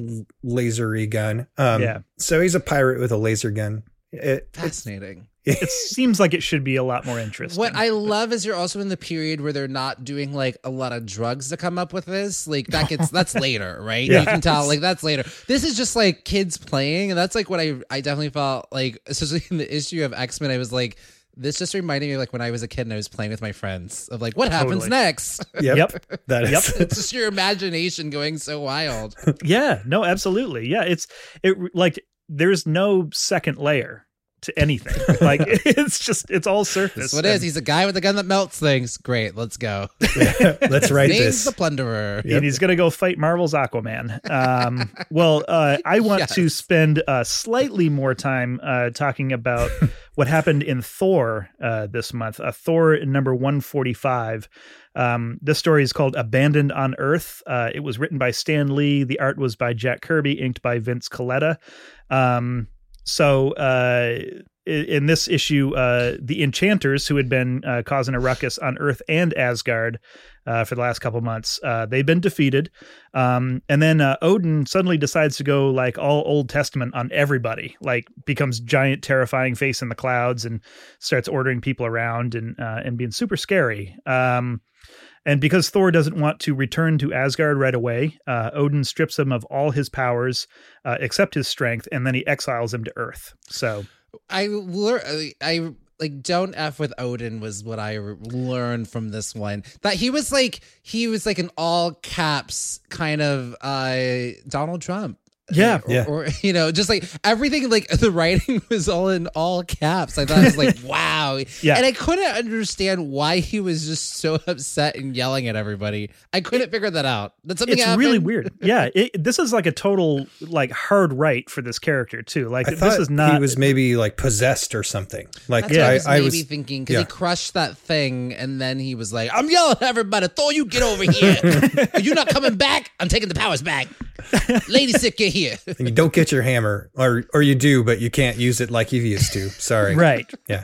lasery gun. Um, Yeah. So he's a pirate with a laser gun. It, it's, Fascinating. It seems like it should be a lot more interesting. What I love is you're also in the period where they're not doing like a lot of drugs to come up with this. Like that gets that's later, right? You can tell like that's later. This is just like kids playing, and that's like what I I definitely felt like, especially in the issue of X Men. I was like, this just reminded me of like when I was a kid and I was playing with my friends of like what happens Totally. next. yep, Yep. that is. Yep. it's just your imagination going so wild. Yeah, no, absolutely. Yeah, it's it like there's no second layer to anything. like it's just it's all surface. That's what it is. He's a guy with a gun that melts things. Great, let's go. Let's write Name's this. the Plunderer. and he's gonna go fight Marvel's Aquaman. Um, well, uh, I want to spend uh, slightly more time uh, talking about what happened in Thor uh, this month. Uh, Thor number one forty five. Um, this story is called "Abandoned on Earth." Uh, it was written by Stan Lee. The art was by Jack Kirby, inked by Vince Colletta. Um, so uh, in this issue, uh, the enchanters who had been uh, causing a ruckus on Earth and Asgard uh, for the last couple months, uh, they've been defeated. Um, and then uh, Odin suddenly decides to go like all Old Testament on everybody, like becomes giant, terrifying face in the clouds and starts ordering people around and uh, and being super scary. Um, and because Thor doesn't want to return to Asgard right away, uh, Odin strips him of all his powers uh, except his strength, and then he exiles him to Earth. So I I like don't f with Odin was what I learned from this one. That he was like he was like an all caps kind of uh Donald Trump. Yeah. or, Yeah. or you know, just like everything, like the writing was all in all caps. I thought it was like, wow, Yeah. and I couldn't understand why he was just so upset and yelling at everybody. I couldn't figure that out. Did something it's happen? really weird. Yeah, it, this is like a total like hard right for this character too. Like I this is not. he was maybe like possessed or something. Like That's what I I, was I maybe was thinking because yeah. he crushed that thing and then he was like, I'm yelling at everybody. Thor, you get over here. Are you not coming back? I'm taking the powers back. Lady Sif, get here. and you don't get your hammer, or or you do, but you can't use it like you used to. Sorry. right. Yeah.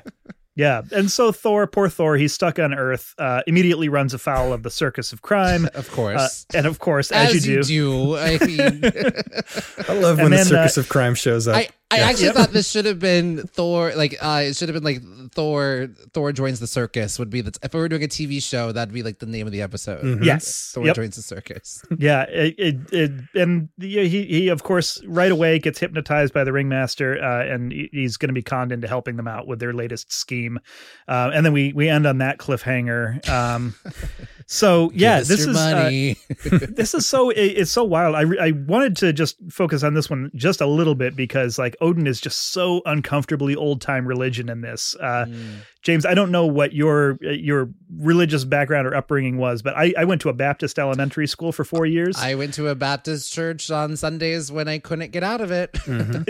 Yeah, and so Thor, poor Thor, he's stuck on Earth. Uh, immediately runs afoul of the circus of crime, Of uh, course. and of course, as, As, you do, I mean, I love when And the then, circus uh, of crime shows up. I, I actually Yep. thought this should have been Thor. Like, uh, it should have been like Thor. Thor joins the circus would be the. If we were doing a TV show, that'd be like the name of the episode. Mhm. Yes. Thor Yep. joins the circus. Yeah, it, it, it and yeah, he he of course right away gets hypnotized by the ringmaster, uh, and he's going to be conned into helping them out with their latest scheme, uh, and then we we end on that cliffhanger. Um, so yeah, this your is uh, this is so it, it's so wild. I I wanted to just focus on this one just a little bit because like Odin is just so uncomfortably old time religion in this. Uh, Mm. James, I don't know what your your religious background or upbringing was, but I, I went to a Baptist elementary school for four years. I went to a Baptist church on Sundays when I couldn't get out of it. Mhm.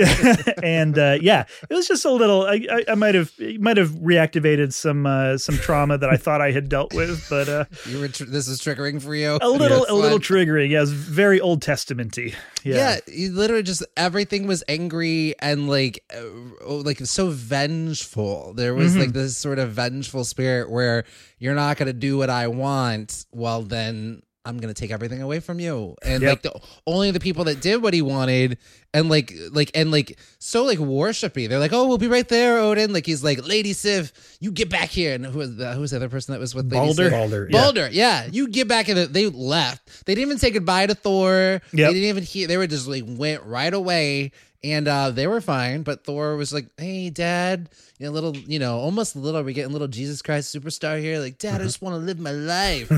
and uh, yeah, it was just a little. I, I, I might have might have reactivated some uh, some trauma that I thought I had dealt with, but uh, You were tr- this is triggering for you. a little Yes. a little Fun. triggering. Yeah, it was very Old Testamenty. Yeah. Yeah, you literally just everything was angry and like, uh, oh, like so vengeful. There was Mhm. like this sort of vengeful spirit where you're not gonna do what I want. Well, then I'm gonna take everything away from you. And Yep. like the only the people that did what he wanted and like like and like so like worshipy. They're like, oh, we'll be right there, Odin. Like he's like, Lady Sif, you get back here. And who was the who was the other person that was with Lady Balder? Sif? Balder. Yeah. Balder, yeah. You get back in the they left. They didn't even say goodbye to Thor. Yep. They didn't even hear they were just like went right away. And uh they were fine, but Thor was like, Hey dad, you know, little you know, almost a little, are we getting little Jesus Christ superstar here? Like, Dad, I just want to live my life.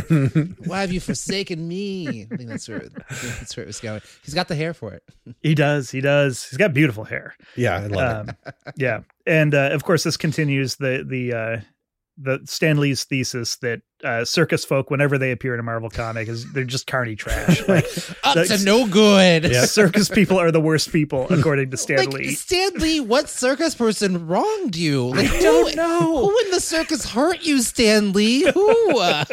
Why have you forsaken me? I think that's where I that's where it was going. He's got the hair for it. he does. He does. He's got beautiful hair. Yeah, I love it. Um, yeah, and uh, of course, this continues the the uh, the Stan Lee's thesis that uh, circus folk, whenever they appear in a Marvel comic, is they're just carny trash. Like Up That's- to no good. Yeah. circus people are the worst people, according to Stan Like Lee. Stan Lee, what circus person wronged you? Like, don't who- know. Who in the circus hurt you, Stan Lee? Who? Uh,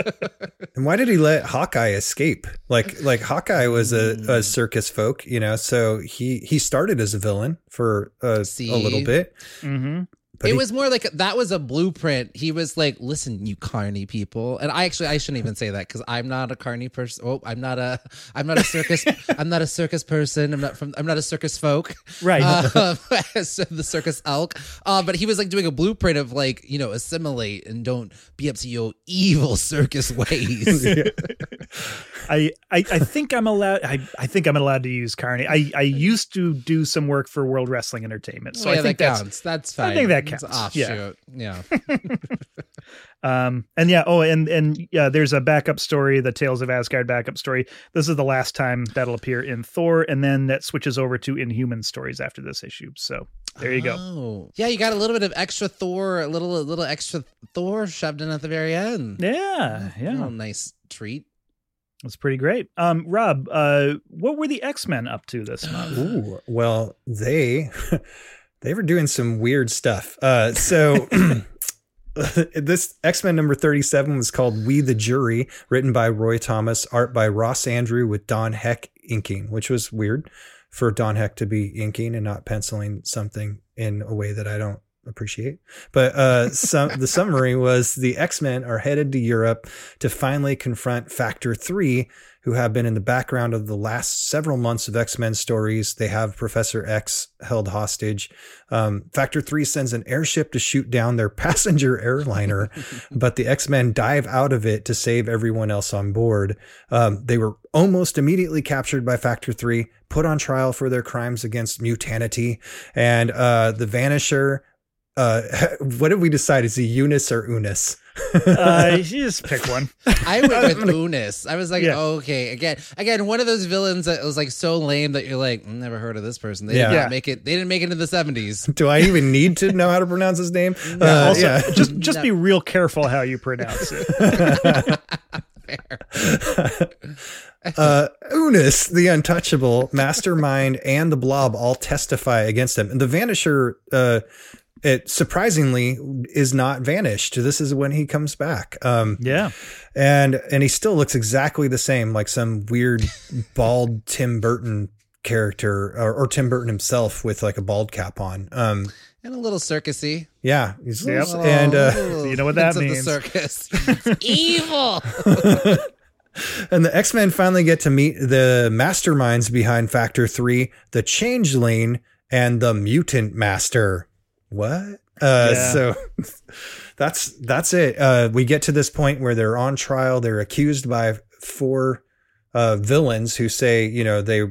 And why did he let Hawkeye escape? Like like Hawkeye was a, a circus folk, you know. So he he started as a villain for a, a little bit. hmm But it he- was more like that was a blueprint. He was like, "Listen, you carny people," and I actually I shouldn't even say that because I'm not a carny person. Oh, I'm not a I'm not a circus. I'm not a circus person. I'm not from. I'm not a circus folk. Right. Uh, so the circus elk. Uh, but he was like doing a blueprint of like you know assimilate and don't be up to your evil circus ways. I, I I think I'm allowed. I, I think I'm allowed to use carny. I I used to do some work for World Wrestling Entertainment, so Oh, yeah, I think that that's counts. That's I fine. I think that counts. Yeah. offshoot. Yeah. Um, and yeah, oh, and and yeah, there's a backup story, the Tales of Asgard backup story. This is the last time that'll appear in Thor, and then that switches over to Inhuman stories after this issue. So there you go. Oh, yeah. You got a little bit of extra Thor, a little a little extra Thor shoved in at the very end. Yeah, yeah, little nice treat. That's pretty great. Um, Rob, uh, what were the X Men up to this month? Ooh, well, they they were doing some weird stuff. Uh, so this X Men number thirty seven was called "We the Jury," written by Roy Thomas, art by Ross Andru with Don Heck inking, which was weird for Don Heck to be inking and not penciling something in a way that I don't appreciate. But uh, some the summary was the X Men are headed to Europe to finally confront Factor Three who have been in the background of the last several months of X Men stories. They have Professor X held hostage. Um, Factor 3 sends an airship to shoot down their passenger airliner, but the X Men dive out of it to save everyone else on board. Um, they were almost immediately captured by Factor 3, put on trial for their crimes against mutanity, and uh, the Vanisher. Uh, what did we decide? Is he Eunice or Unis? uh, you just pick one. I went with Unis. I was like, Yeah. okay, again, again, one of those villains that was like so lame that you're like, "Mm, never heard of this person. They Yeah. did Yeah. not make it. They didn't make it into the seventies. Do I even need to know how to pronounce his name? Uh, also, yeah. just just be real careful how you pronounce it. uh, Unis, the untouchable, mastermind, and the blob all testify against him. And the Vanisher, uh, it surprisingly is not vanished. This is when he comes back. Um, Yeah, and and he still looks exactly the same, like some weird bald Tim Burton character, or, or Tim Burton himself with like a bald cap on. Um, And a little circusy. yeah, he's Yep. and uh, Little You know what that means. The circus. Evil. And the X Men finally get to meet the masterminds behind Factor 3, the Changeling, and the mutant master. What? Uh, Yeah. So that's that's it. Uh, we get to this point where they're on trial. They're accused by four uh, villains who say, you know, they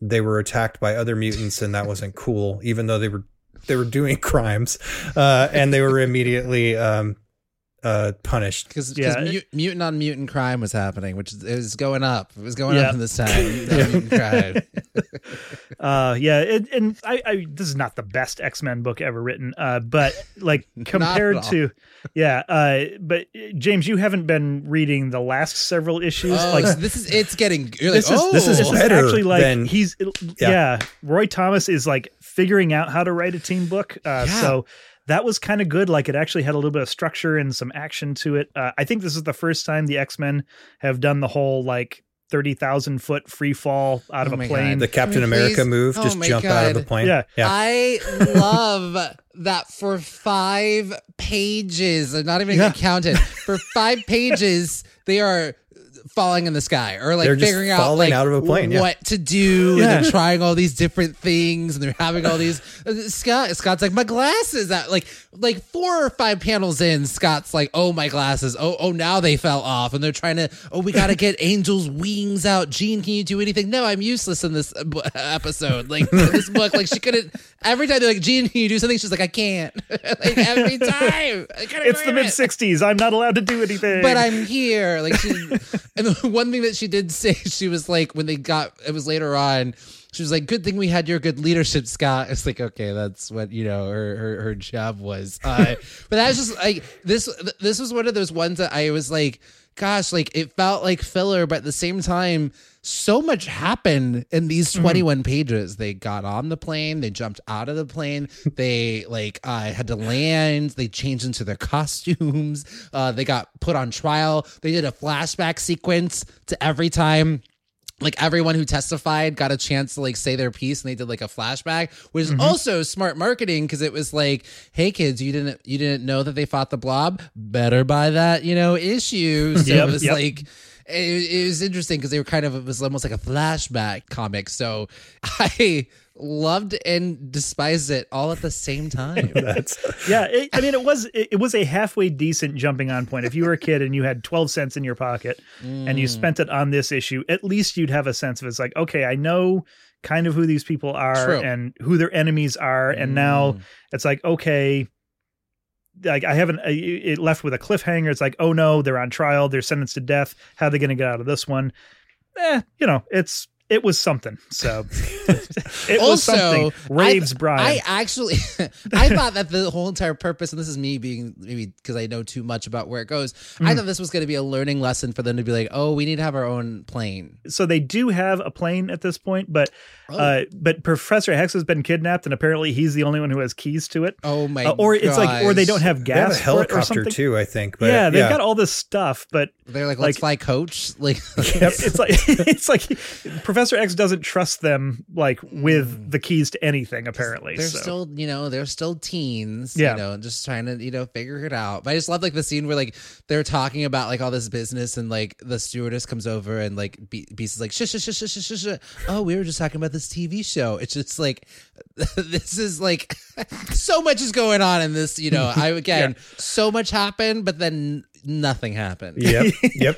they were attacked by other mutants and that wasn't cool, even though they were they were doing crimes, uh, and they were immediately um, uh, punished. Because Yeah, mu- mutant on mutant crime was happening, which is, going up. It was going Yeah. up in this time. Mutant crime. Uh, yeah, it, and I, I, this is not the best X Men book ever written, uh, but like compared to, yeah, uh, but James, you haven't been reading the last several issues. Oh, like this is it's getting. You're like, this is oh, this is this is better actually like than- he's yeah. yeah. Roy Thomas is like figuring out how to write a team book. Uh, Yeah. So that was kind of good. Like it actually had a little bit of structure and some action to it. Uh, I think this is the first time the X Men have done the whole like thirty thousand foot free fall out of Oh a my plane. The Captain Please. America move, Oh just my jump out of God. a plane. Yeah. yeah. I love that for five pages, uh, not even Yeah. counted, for five pages, they are falling in the sky or like They're figuring out falling like out of a plane, yeah. what to do and they're trying all these different things and they're having all these uh, Scott Scott's like my glasses that like like four or five panels in Scott's like oh my glasses. Oh oh now they fell off. And they're trying to oh we got to get Angel's wings out. Jean can you do anything? No I'm useless in this uh, episode. Like this book like she couldn't every time they're like Jean can you do something? She's like I can't. Like every time. It's the mid it '60s. I'm not allowed to do anything. but I'm here. Like she, and the one thing that she did say, she was like, when they got, it was later on. She was like, "Good thing we had your good leadership, Scott." It's like, okay, that's what you know her her, her job was. Uh, but that was just like this. This was one of those ones that I was like, gosh, like it felt like filler, but at the same time, so much happened in these 21 pages. They got on the plane, they jumped out of the plane, they like uh, had to land, they changed into their costumes, uh, they got put on trial, they did a flashback sequence to every time like everyone who testified got a chance to like say their piece and they did like a flashback which is also smart marketing because it was like hey kids you didn't you didn't know that they fought the blob better buy that you know issue so Yep, it was yep. like it, it was interesting because they were kind of it was almost like a flashback comic so i loved and despised it all at the same time That's yeah, it, I mean, it was it, it was a halfway decent jumping on point. If you were a kid and you had twelve cents in your pocket and you mm. spent it on this issue, at least you'd have a sense of it's like, okay, I know kind of who these people are True. and who their enemies are, and now mm. it's like, okay. Like I haven't, uh, it left with a cliffhanger. It's like, oh no, they're on trial. They're sentenced to death. How are they going to get out of this one? Eh, you know, it's it was something. So it was something. Raves I, Brian. I actually, I thought that the whole entire purpose, and this is me being maybe because I know too much about where it goes. I Mm. thought this was going to be a learning lesson for them to be like, oh, we need to have our own plane. so they do have a plane at this point, but Oh. uh, but Professor X has been kidnapped, and apparently he's the only one who has keys to it. Oh my! Uh, or it's like, or they don't gosh. have they have a gas for it or helicopter something. too, I think. But yeah, they've got all this stuff, but They're like, let's like- fly coach. Like, it's like it's like Professor X doesn't trust them like with the keys to anything. Apparently, Hmm. they're so. still, you know, they're still teens, Yeah. you know, just trying to, you know, figure it out. But I just love like the scene where like they're talking about like all this business and like the stewardess comes over and like Be- Beast is like, shh, shh, shh, shh, shh, shh, shh. Oh, we were just talking about this TV show. It's just like, this is like so much is going on in this, you know, I, again, so much happened, but then nothing happened. Yep. Yep.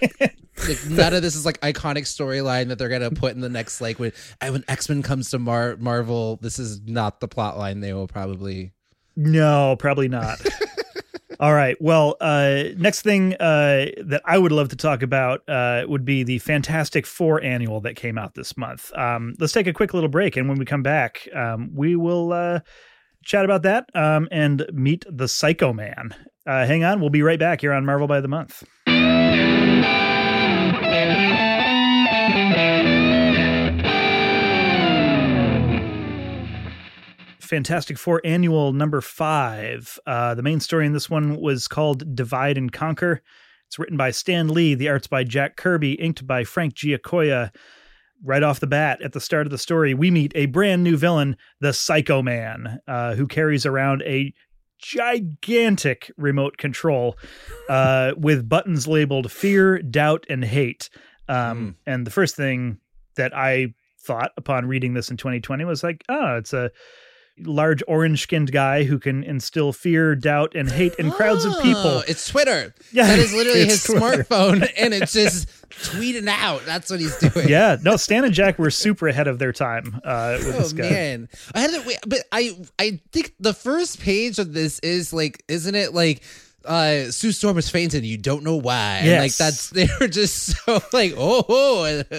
Like, none of this is like iconic storyline that they're gonna put in the next like when when X Men comes to Mar- Marvel. This is not the plot line they will probably. No, probably not. All right. Well, uh, next thing uh, that I would love to talk about uh, would be the Fantastic Four annual that came out this month. Um, let's take a quick little break, and when we come back, um, we will uh, chat about that um, and meet the Psycho Man. Uh, hang on, we'll be right back here on Marvel by the Month. Fantastic Four Annual number five. Uh, the main story in this one was called Divide and Conquer. It's written by Stan Lee, the art's by Jack Kirby, inked by Frank Giacoia. Right off the bat, at the start of the story, we meet a brand new villain, the Psycho Man, uh, who carries around a gigantic remote control uh, with buttons labeled fear, doubt, and hate. Um, And the first thing that I thought upon reading this in 2020 was like, oh, it's a large orange skinned guy who can instill fear, doubt, and hate in crowds of people. Oh, it's Twitter. Yeah, that is literally his Twitter. smartphone, and it's just tweeting out. That's what he's doing. Yeah, no, Stan and Jack were super ahead of their time uh, with Oh this guy. man, I had to wait, but I I think the first page of this is like, isn't it like? Uh, Sue Storm is fainted. You don't know why. And, like that's they were just so like oh. oh.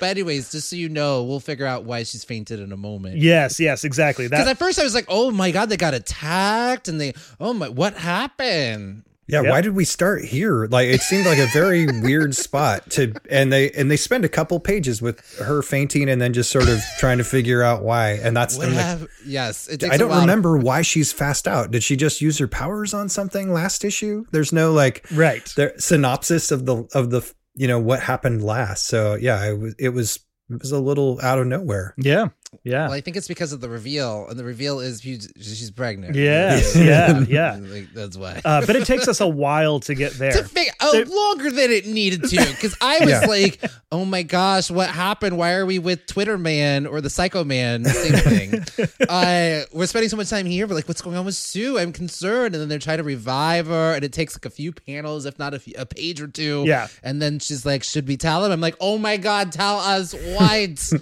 but anyways, just so you know, we'll figure out why she's fainted in a moment. Yes, yes, exactly. Because at first I was like, oh my god, they got attacked, and they oh my, what happened? Yeah, Yep. why did we start here? Like it seemed like a very weird spot to and they and they spend a couple pages with her fainting and then just sort of trying to figure out why. And that's and the- hap- yes, it takes I don't remember why she's fast out. Did she just use her powers on something last issue? There's no like right. there, synopsis of the of the you know what happened last. So yeah, it was it was it was a little out of nowhere. Yeah, yeah. Well, I think it's because of the reveal, and the reveal is she's, she's pregnant. Yes, yeah, yeah. Like, that's why. Uh, but it takes us a while to get to there. fig- oh, There- longer than it needed to, because I was Yeah. like, "Oh my gosh, what happened? Why are we with Twitter Man or the Psycho Man? Same thing. uh, we're spending so much time here. We're like, what's going on with Sue? I'm concerned." And then they're trying to revive her, and it takes like a few panels, if not a, few, a page or two. Yeah. And then she's like, "Should we tell him?" I'm like, "Oh my god, tell us what."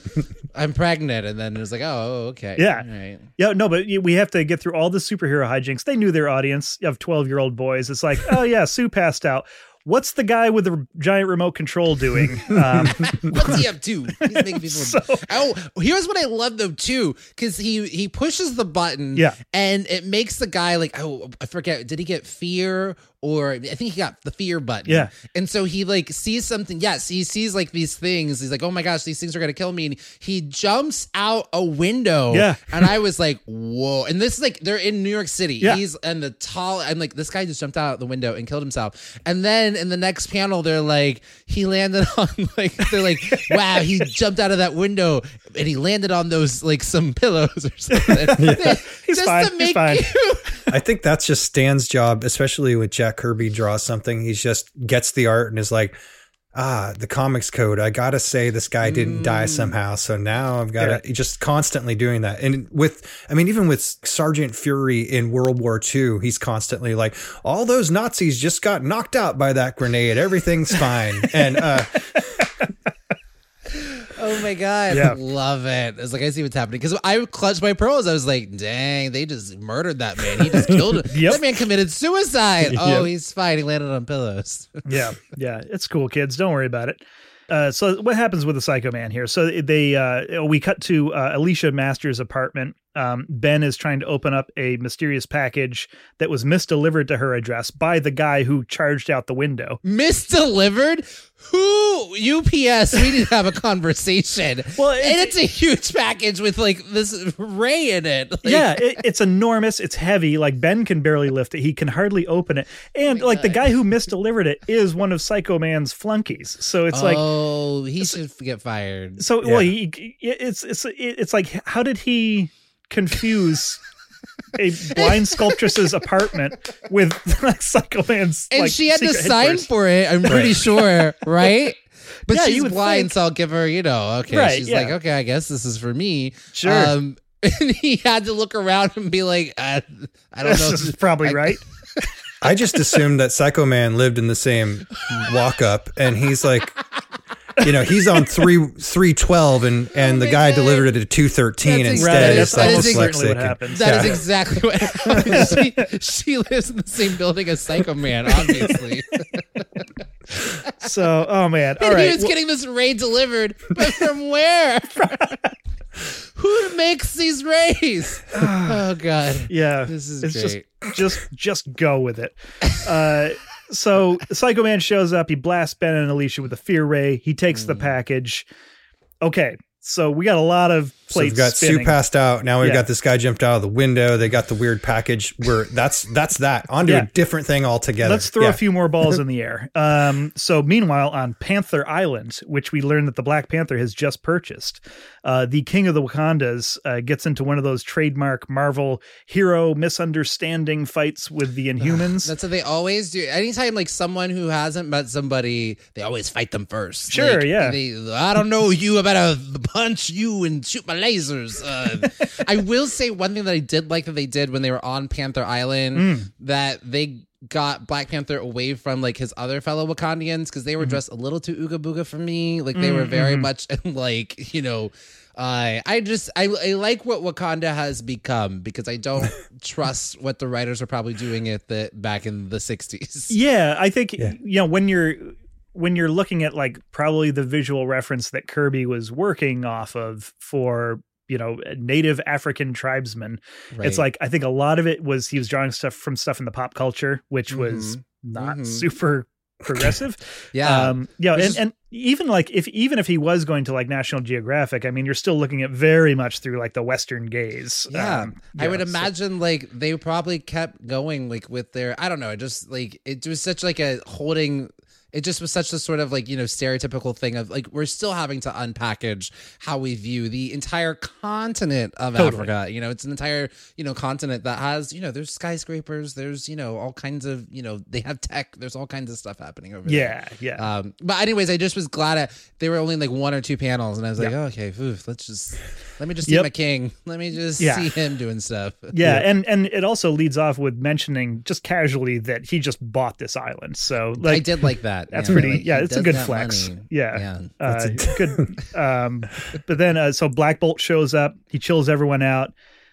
I'm pregnant, and then it was like, "Oh, okay, Yeah. right." Yeah, no, but we have to get through all the superhero hijinks. They knew their audience of 12 year old boys. It's like, oh, yeah, Sue passed out. What's the guy with the giant remote control doing? Um, What's he up to? He's making people. So- oh, here's what I love though too, because he he pushes the button, Yeah. and it makes the guy like, oh, I forget, did he get fear or I think he got the fear button, Yeah. and so he like sees something. Yes, he sees like these things. He's like, oh my gosh, these things are gonna kill me, and he jumps out a window. Yeah. and I was like, whoa! And this is like they're in New York City. Yeah. He's and the tall. I'm like, this guy just jumped out the window and killed himself. And then in the next panel, they're like, he landed on like they're like, wow, he jumped out of that window and he landed on those like some pillows or something. He's just fine, to he's fine. you. I think that's just Stan's job, especially with Jack Kirby draws something. He just gets the art and is like, ah, the comics code. I gotta say this guy didn't die somehow. So now I've got to Yeah. just constantly doing that. And with, I mean, even with Sergeant Fury in World War II, he's constantly like, all those Nazis just got knocked out by that grenade. Everything's fine. and uh, Oh my god, Yeah. love it. It's like I see what's happening because I clutched my pearls. I was like, dang, they just murdered that man. He just killed him. Yep. That man committed suicide. Oh, Yep. he's fine. He landed on pillows. yeah, yeah, it's cool, kids. Don't worry about it. Uh, so what happens with the Psycho Man here? So they uh, we cut to uh, Alicia Masters' apartment. Um, ben is trying to open up a mysterious package that was misdelivered to her address by the guy who charged out the window. misdelivered who ups we need to have a conversation Well, and it's- it's a huge package with like this ray in it Like, yeah, it, it's enormous. It's heavy. Like Ben can barely lift it. He can hardly open it. And like the guy who misdelivered it is one of Psycho Man's flunkies. So it's like oh he should get fired so well he it's it's it's like how did he confuse a blind sculptress's apartment with like Psycho Man's and like, she had to sign headquarters? for it i'm pretty sure right but Yeah, she's blind think. so i'll give her you know okay Right, she's yeah. like okay i guess this is for me Sure. um and he had to look around and be like i, I don't know This is probably I- right. I just assumed that Psycho Man lived in the same walk up and he's like, you know, he's on three three twelve and and the guy God. delivered it at two thirteen That's instead. exactly- It's that like is certainly what dyslexic. happens. That is Yeah. exactly what happened. she, she lives in the same building as Psycho Man, obviously. So oh man. All and right. he was Well, getting this ray delivered, but from where? Who makes these rays? oh God. yeah. This is it's great. just just just go with it. Uh so Psycho Man shows up, he blasts Ben and Alicia with a fear ray. He takes Mm. the package. Okay. So we got a lot of So we've got spinning. Sue passed out. Now we've Yeah. got this guy jumped out of the window. They got the weird package. Where that's that's that onto Yeah. a different thing altogether. Let's throw Yeah. a few more balls in the air. Um, so, meanwhile, on Panther Island, which we learned that the Black Panther has just purchased, uh, the King of the Wakandas uh, gets into one of those trademark Marvel hero misunderstanding fights with the Inhumans. That's what they always do. Anytime like someone who hasn't met somebody, they always fight them first. Sure, Like, yeah. They, I don't know you. I better punch you and shoot my lasers. Uh, I will say one thing that I did like that they did when they were on Panther Island Mm. that they got Black Panther away from like his other fellow Wakandians because they were Mm-hmm. dressed a little too ooga booga for me. Like they were very much like you know. Uh, I just I, I like what Wakanda has become because I don't trust what the writers are probably doing at the back in the '60s. Yeah, I think Yeah. you know when you're when you're looking at like probably the visual reference that Kirby was working off of for you know native African tribesmen. It's like I think a lot of it was he was drawing stuff from stuff in the pop culture, which was not Mhm. super progressive. yeah, um, yeah, and, and even like if even if he was going to like National Geographic, I mean, you're still looking at very much through like the Western gaze. Yeah, Um, I would so- imagine like they probably kept going like with their I don't know, just like it was such like a holding it just was such a sort of like, you know, stereotypical thing of like we're still having to unpackage how we view the entire continent of Totally. Africa. You know, it's an entire, you know, continent that has, you know, there's skyscrapers, there's, you know, all kinds of, you know, they have tech, there's all kinds of stuff happening over there. yeah, yeah. Um, but anyways, I just was glad I, they were only like one or two panels, and I was like, Yeah. oh, okay, oof, let's just let me just see Yep. my king. Let me just Yeah. see him doing stuff. yeah, and and it also leads off with mentioning just casually that he just bought this island. So I did like that. That's yeah, pretty- like, yeah, it's a good flex. money. Yeah. yeah. uh, That's good. Um, but then uh, so Black Bolt shows up. He chills everyone out.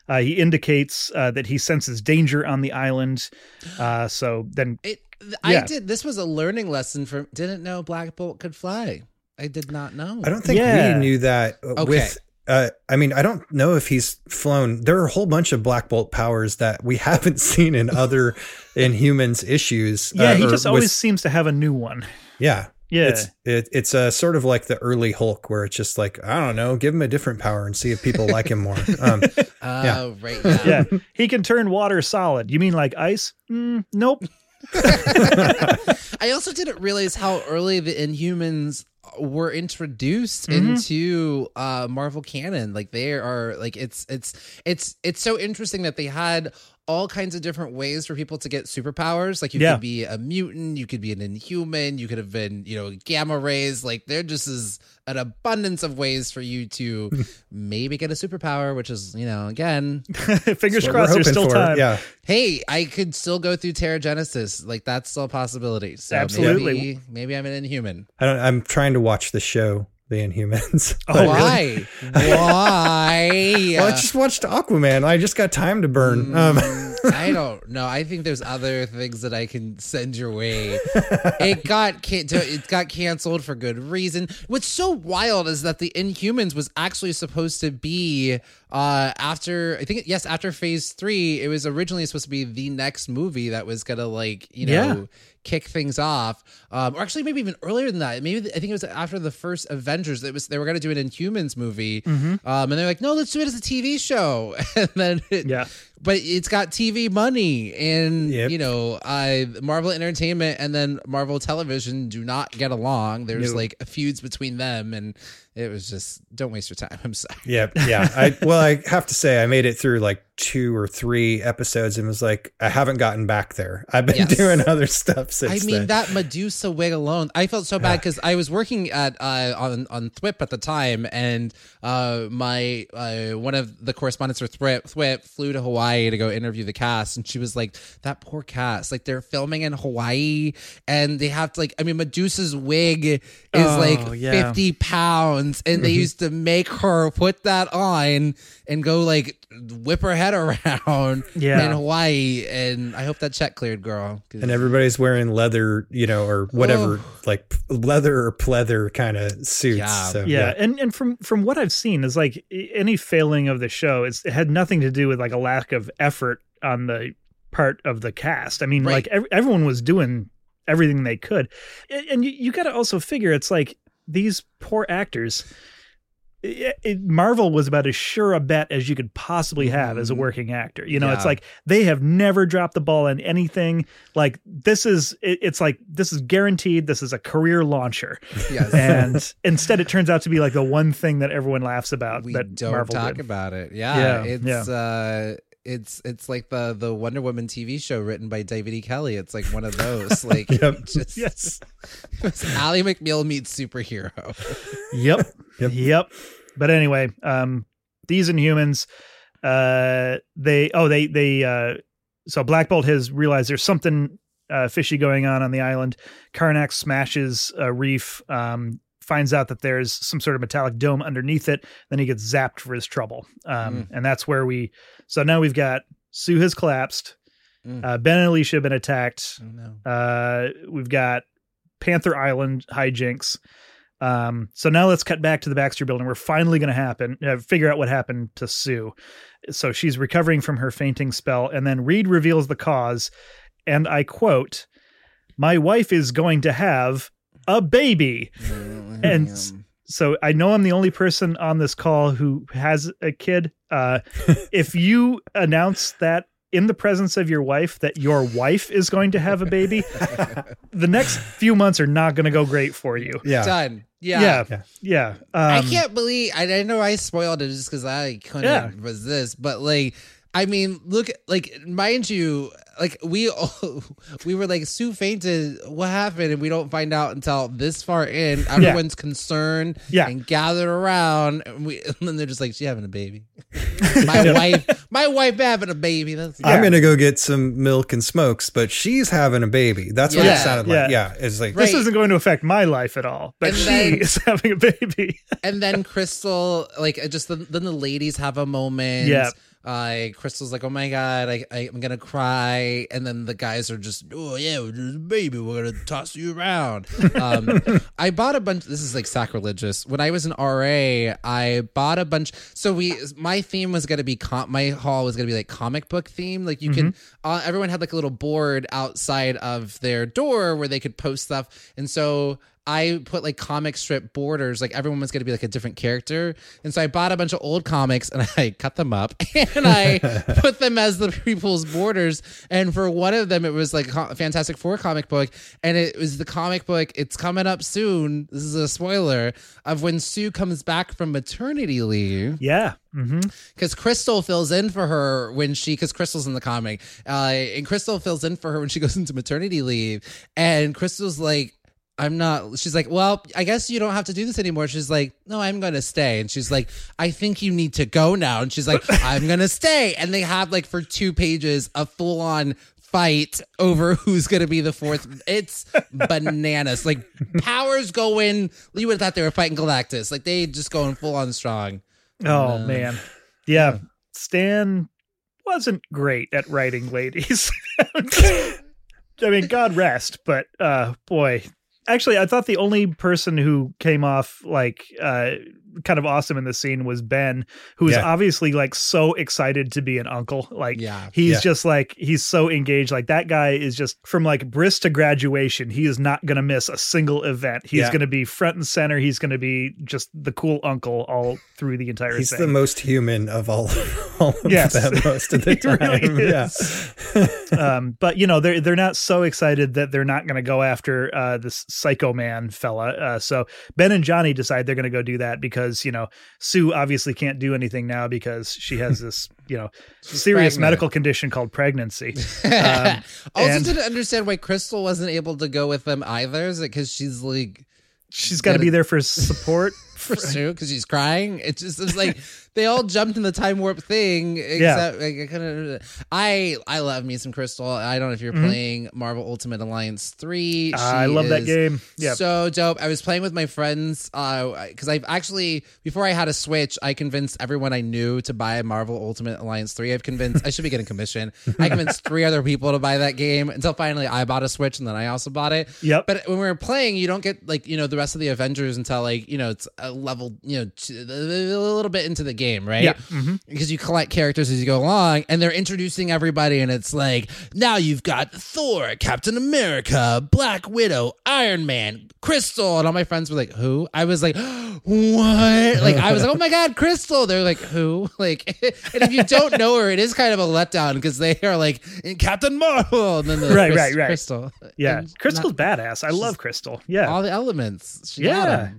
Uh, he indicates uh, that he senses danger on the island. Uh, so then It, I Yeah. did. This was a learning lesson for. Didn't know Black Bolt could fly. I did not know. I don't think Yeah. we knew that uh, Okay. with. Uh, I mean, I don't know if he's flown. There are a whole bunch of Black Bolt powers that we haven't seen in other Inhumans issues. yeah, uh, he or just with- always seems to have a new one. yeah. Yeah, It's it, it's uh, sort of like the early Hulk, where it's just like I don't know, give him a different power and see if people like him more. Um, Oh, Yeah. right. Yeah. yeah. He can turn water solid. You mean like ice? Mm, nope. I also didn't realize how early the Inhumans were introduced Mhm. into uh Marvel canon. Like they are like it's it's it's it's so interesting that they had all kinds of different ways for people to get superpowers. Like you Yeah. could be a mutant, you could be an inhuman, you could have been, you know, gamma rays. Like there just is an abundance of ways for you to maybe get a superpower, which is, you know, again, Fingers crossed. There's still for. time. Yeah, hey, I could still go through Terrigenesis. Like that's still a possibility. So Absolutely. Maybe, maybe I'm an inhuman. I don't. I'm trying to watch the show, The Inhumans. Oh, But- Why? Why? Well, I just watched Aquaman. I just got time to burn. Um, Mm, I don't know. I think there's other things that I can send your way. It got can- it got canceled for good reason. What's so wild is that the Inhumans was actually supposed to be uh after I think yes after Phase Three. It was originally supposed to be the next movie that was gonna like you know. Yeah. Kick things off, um, or actually maybe even earlier than that. Maybe I think it was after the first Avengers. It was they were going to do an Inhumans movie, um, and they're like, "No, let's do it as a TV show." and then it, Yeah. but it's got TV money, and Yep. you know, I Marvel Entertainment and then Marvel Television do not get along. There's No. like feuds between them, and it was just don't waste your time. I'm sorry. yeah, yeah. I well, I have to say, I made it through like two or three episodes and was like, I haven't gotten back there. I've been Yes. doing other stuff since. I mean then. that Medusa wig alone. I felt so bad because I was working at uh, on on Thwip at the time, and uh, my uh, one of the correspondents for Thwip, Thwip flew to Hawaii to go interview the cast, and she was like, "That poor cast. Like they're filming in Hawaii, and they have to like. I mean, Medusa's wig is Oh, like yeah. fifty pounds, and they mm-hmm. used to make her put that on and go like whip her head around Yeah. in Hawaii. And I hope that check cleared, girl. and everybody's wearing leather, you know, or whatever, like leather or pleather kind of suits. Yeah. So, yeah, and and from from what I've seen is like any failing of the show, it's, it had nothing to do with like a lack of effort on the part of the cast. I mean, Right. like ev- everyone was doing everything they could, A- and you, you got to also figure it's like these poor actors. i- it, Marvel was about as sure a bet as you could possibly have as a Mhm. working actor. You know, it's like they have never dropped the ball on anything. Like this is, it, it's like this is guaranteed. This is a career launcher Yes. and instead it turns out to be like the one thing that everyone laughs about we that don't Marvel talk did. about it. Yeah, Yeah, it's uh it's it's like the the Wonder Woman TV show written by David E. Kelley. It's like one of those. Like Yep. just Yes. Ally McBeal meets superhero. Yep. Yep. yep. But anyway, um these Inhumans, uh, they oh they they uh, so Black Bolt has realized there's something uh, fishy going on on the island. Karnak smashes a reef, um, finds out that there's some sort of metallic dome underneath it. Then he gets zapped for his trouble, um, and that's where we. So now we've got Sue has collapsed. Mm. Uh, ben and Alicia have been attacked. Oh, no. Uh, we've got Panther Island hijinks. Um, so now let's cut back to the Baxter building. We're finally going to happen uh, figure out what happened to Sue. So she's recovering from her fainting spell, and then Reed reveals the cause, and I quote, "My wife is going to have a baby." And So I know I'm the only person on this call who has a kid. Uh, if you announce that in the presence of your wife that your wife is going to have a baby, the next few months are not going to go great for you. Yeah. Done. Yeah. Yeah, Yeah. yeah. I Um, can't believe I, I know I spoiled it just because I couldn't Yeah. resist, but like I mean, look like mind you, like we all, we were like Sue fainted. What happened? And we don't find out until this far in. Everyone's concerned Yeah. and gathered around, and we and then they're just like, "She having a baby." my wife, my wife having a baby. That's I'm gonna go get some milk and smokes, but she's having a baby. That's what Yeah. it sounded like. Yeah. Yeah, it's like This isn't going to affect my life at all, but And she then- is having a baby. and then Crystal, like, just the, then the ladies have a moment. Yeah. Uh, Crystal's like, "Oh my god, I, I I'm gonna cry," and then the guys are just, "Oh yeah, we're just baby, we're gonna toss you around." Um, I bought a bunch. This is like sacrilegious. When I was in RA, I bought a bunch. So we, my theme was gonna be com- my hall was gonna be like comic book theme. Like you can, uh, everyone had like a little board outside of their door where they could post stuff, and so I put like comic strip borders, like everyone was going to be like a different character. And so I bought a bunch of old comics and I cut them up and I put them as the people's borders. And for one of them, it was like a Fantastic Four comic book. And it was the comic book, it's coming up soon. This is a spoiler of when Sue comes back from maternity leave Yeah. because Crystal fills in for her when she because Crystal's in the comic, uh, and Crystal fills in for her when she goes into maternity leave, and Crystal's like. I'm not. She's like, well, I guess you don't have to do this anymore. She's like, no, I'm gonna stay. And she's like, I think you need to go now. And she's like, I'm gonna stay. And they have like for two pages a full on fight over who's gonna be the fourth. It's bananas. Like powers going. You would have thought they were fighting Galactus. Like they just going full on strong. Oh Uh, man, yeah. Stan wasn't great at writing ladies. I mean, God rest, but uh, boy, actually, I thought the only person who came off like uh, kind of awesome in the scene was Ben, who is Yeah. obviously like so excited to be an uncle. Like, Yeah. he's Yeah. just like he's so engaged. Like that guy is just from like bris to graduation. He is not going to miss a single event. He's to be front and center. He's going to be just the cool uncle all through the entire he's thing. the most human of all, all of Yes. them most of the He time. really yeah. um, but you know they're they're not so excited that they're not going to go after uh, this psycho man fella. Uh, so Ben and Johnny decide they're going to go do that because you know Sue obviously can't do anything now because she has this you know serious pregnant. medical condition called pregnancy. Um, also, and- didn't understand why Crystal wasn't able to go with them either. Is it because she's like She's got to be there for support. For Sue because she's crying? It's just it's like they all jumped in the time warp thing. Except like, I, I I love me some Crystal. I don't know if you're playing Marvel Ultimate Alliance three. Mm-hmm. I love that game. Yeah. So dope. I was playing with my friends because I've actually before I had a Switch, I convinced everyone I knew to buy Marvel Ultimate Alliance 3. I've convinced I should be getting commission. I convinced three other people to buy that game until finally I bought a Switch and then I also bought it. Yep. But when we were playing, you don't get like, you know, the rest of the Avengers until like, you know, it's a level, you know, a little bit into the game, right? Yeah. Mhm. because you collect characters as you go along and they're introducing everybody and it's like now you've got thor captain america black widow iron man crystal and all my friends were like who i was like what like i was like oh my god crystal they're like who like and if you don't know her it is kind of a letdown because they are like in captain marvel and then the Right, Chris- right, right. crystal Yeah, And Crystal's not- badass. I love Crystal. Yeah. all the elements she got Yeah.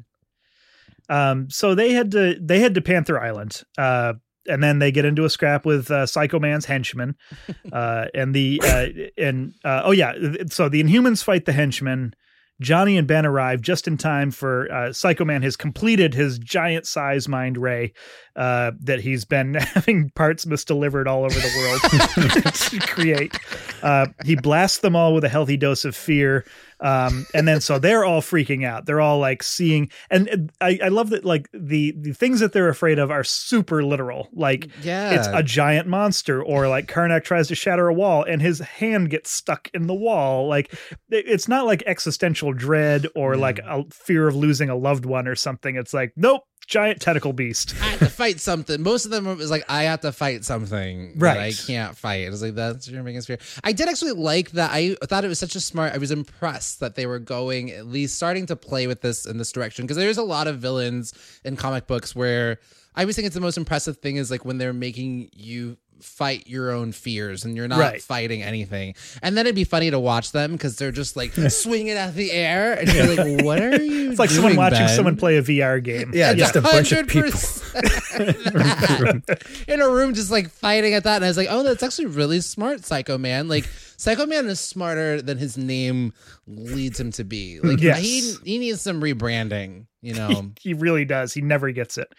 Um, so they had to they head to Panther Island, uh, and then they get into a scrap with uh, Psycho Man's henchmen, uh, and the uh, and uh, oh yeah, so the Inhumans fight the henchmen, Johnny and Ben arrive just in time for uh, Psycho Man has completed his giant size mind ray uh, that he's been having parts misdelivered all over the world to create. Uh, he blasts them all with a healthy dose of fear. Um, and then so they're all freaking out. They're all like seeing, and I, I love that like the the things that they're afraid of are super literal. Like Yeah. it's a giant monster, or like Karnak tries to shatter a wall and his hand gets stuck in the wall. Like it's not like existential dread or like a fear of losing a loved one or something. It's like nope, giant tentacle beast. I have to fight something. Most of them was like, I have to fight something that I can't fight. It was like, that's your biggest fear. I did actually like that. I thought it was such a smart, I was impressed that they were going, at least starting to play with this in this direction. Because there's a lot of villains in comic books where I always think it's the most impressive thing is like when they're making you fight your own fears and you're not Right. fighting anything. And then it'd be funny to watch them because they're just like swinging at the air. And you're like, what are you It's like someone watching Ben? someone play a VR game. Yeah, just a bunch of people. 100% in a room just like fighting at that and i was like oh that's actually really smart psycho man like psycho man is smarter than his name leads him to be like Yes. he, he needs some rebranding you know he really does. He never gets it.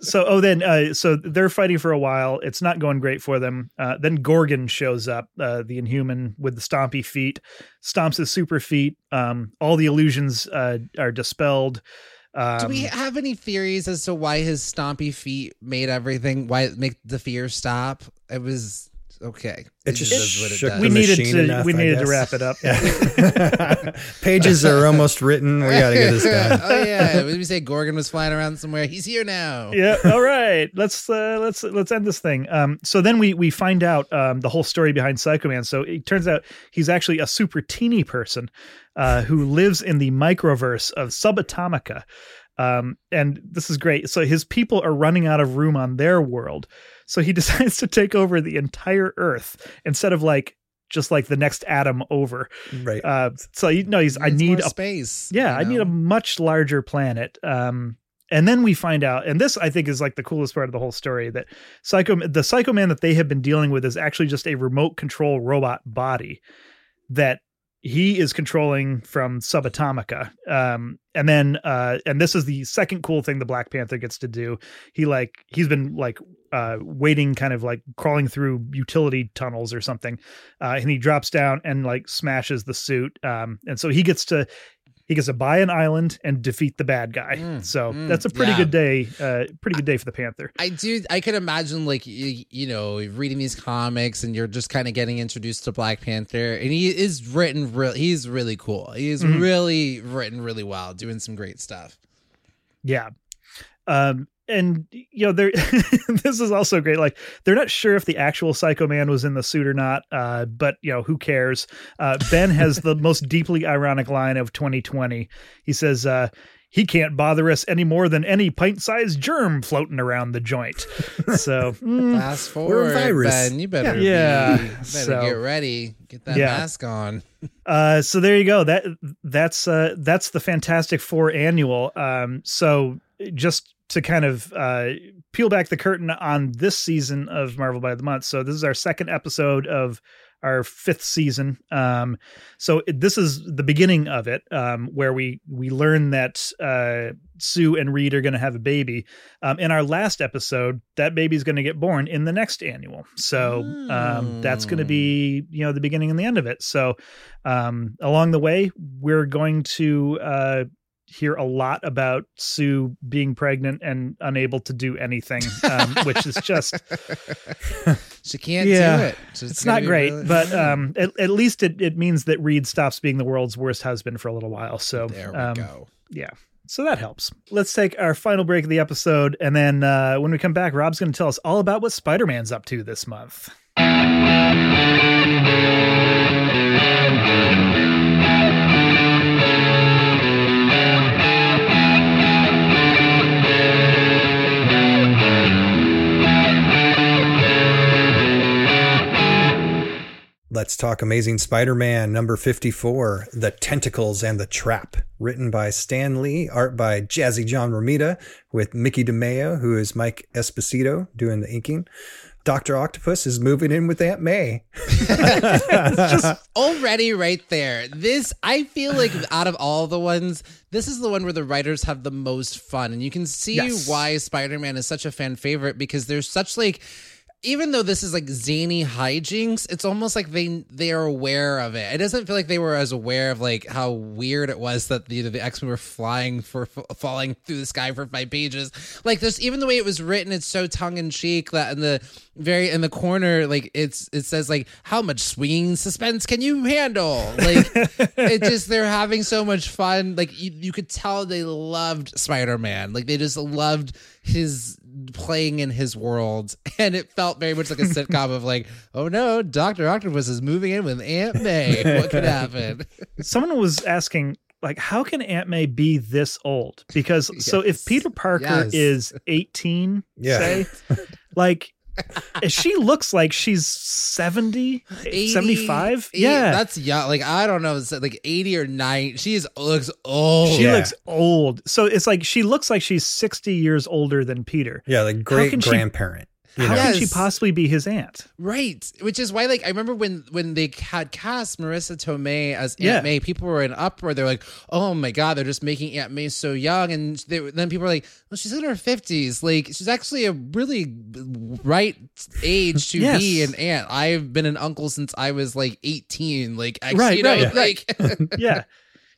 So, oh, then, uh, so they're fighting for a while. It's not going great for them. Uh, then Gorgon shows up, uh, the Inhuman with the stompy feet, stomps his super feet. Um, all the illusions uh, are dispelled. Um, do we have any theories as to why his stompy feet made everything why it make the fear stop it was okay It just does what it shook does. we needed to enough, we needed to wrap it up. Yeah. Pages are almost written. We got to get this done. oh yeah we say gorgon was flying around somewhere he's here now yeah all right let's uh let's let's end this thing um so then we we find out um the whole story behind psycho man so it turns out he's actually a super teeny person uh who lives in the microverse of subatomica um and this is great so his people are running out of room on their world so he decides to take over the entire earth instead of like just like the next atom over Right. uh so you know he's i need a space yeah, you I need a much larger planet. Um, and then we find out, and this I think is like the coolest part of the whole story that Psycho, the Psycho Man that they have been dealing with is actually just a remote control robot body that he is controlling from Subatomica. Um, and then, uh, and this is the second cool thing the Black Panther gets to do. He like he's been like uh, waiting, kind of like crawling through utility tunnels or something, uh, and he drops down and like smashes the suit. Um, and so he gets to he gets to buy an island and defeat the bad guy. Mm, so mm, that's a pretty yeah. good day. Uh, pretty good day for the Panther. I do. I could imagine, like you, you know, reading these comics, and you're just kind of getting introduced to Black Panther, and he is written real. He's really cool. He's Mhm. really written really well, doing some great stuff. Yeah. Um, and you know, they're this is also great. Like they're not sure if the actual Psycho Man was in the suit or not. Uh, but you know, who cares? Uh, ben has the most deeply ironic line of 2020. He says, uh, he can't bother us any more than any pint-sized germ floating around the joint. So mm, Fast forward, virus. Ben. You better, Yeah. be, better So- get ready. Get that Yeah. mask on. Uh, so there you go. That that's uh, that's the Fantastic Four annual. Um, so just to kind of uh, peel back the curtain on this season of Marvel by the Month. So this is our second episode of our fifth season. Um, so it- this is the beginning of it, um, where we we learn that uh, Sue and Reed are going to have a baby. Um, in our last episode, that baby's going to get born in the next annual. So um, that's going to be you know the beginning and the end of it. So um, along the way, we're going to uh, hear a lot about Sue being pregnant and unable to do anything, um, which is just She can't Yeah. do it. She's it's gonna not great. really- But um, at, at least it, it means that Reed stops being the world's worst husband for a little while. So there we um, go. yeah. So that helps. Let's take our final break of the episode. And then uh, when we come back, Rob's going to tell us all about what Spider Man's up to this month. Let's talk Amazing Spider Man number 54 The Tentacles and the Trap. Written by Stan Lee, art by Jazzy John Romita, with Mickey DeMeo, who is Mike Esposito doing the inking. Dr. Octopus is moving in with Aunt May. already right there. This I feel like out of all the ones, this is the one where the writers have the most fun, and you can see Yes. why Spider-Man is such a fan favorite because there's such like. Even though this is like zany hijinks, it's almost like they they are aware of it. It doesn't feel like they were as aware of like how weird it was that the the X Men were flying for f- falling through the sky for five pages. Like this, even the way it was written, it's so tongue in cheek that in the very in the corner, like it's it says like how much swinging suspense can you handle? Like it just they're having so much fun. Like you, you could tell they loved Spider Man. Like they just loved his playing in his world, and it felt very much like a sitcom of like, oh no, Doctor Octopus is moving in with Aunt May. What could happen? Someone was asking, like, how can Aunt May be this old? Because so if Peter Parker Yes. is 18, Yeah. say, like, she looks like she's 70, 75. 80, Yeah. that's young. Like I don't know, like eighty or nine. She is looks old. she Yeah. looks old. So it's like she looks like she's 60 years older than Peter. Yeah, like great can she- grandparent. You How know? can she possibly be his aunt? Right, which is why, like, I remember when when they had cast Marisa Tomei as Aunt Yeah. May, people were in uproar. They're like, "Oh my god, they're just making Aunt May so young," and they, then people were like, "Well, she's in her fifties. Like, she's actually a really right age to Yes. be an aunt. I've been an uncle since I was like eighteen. Like, I, Right, you know, right, like." Yeah.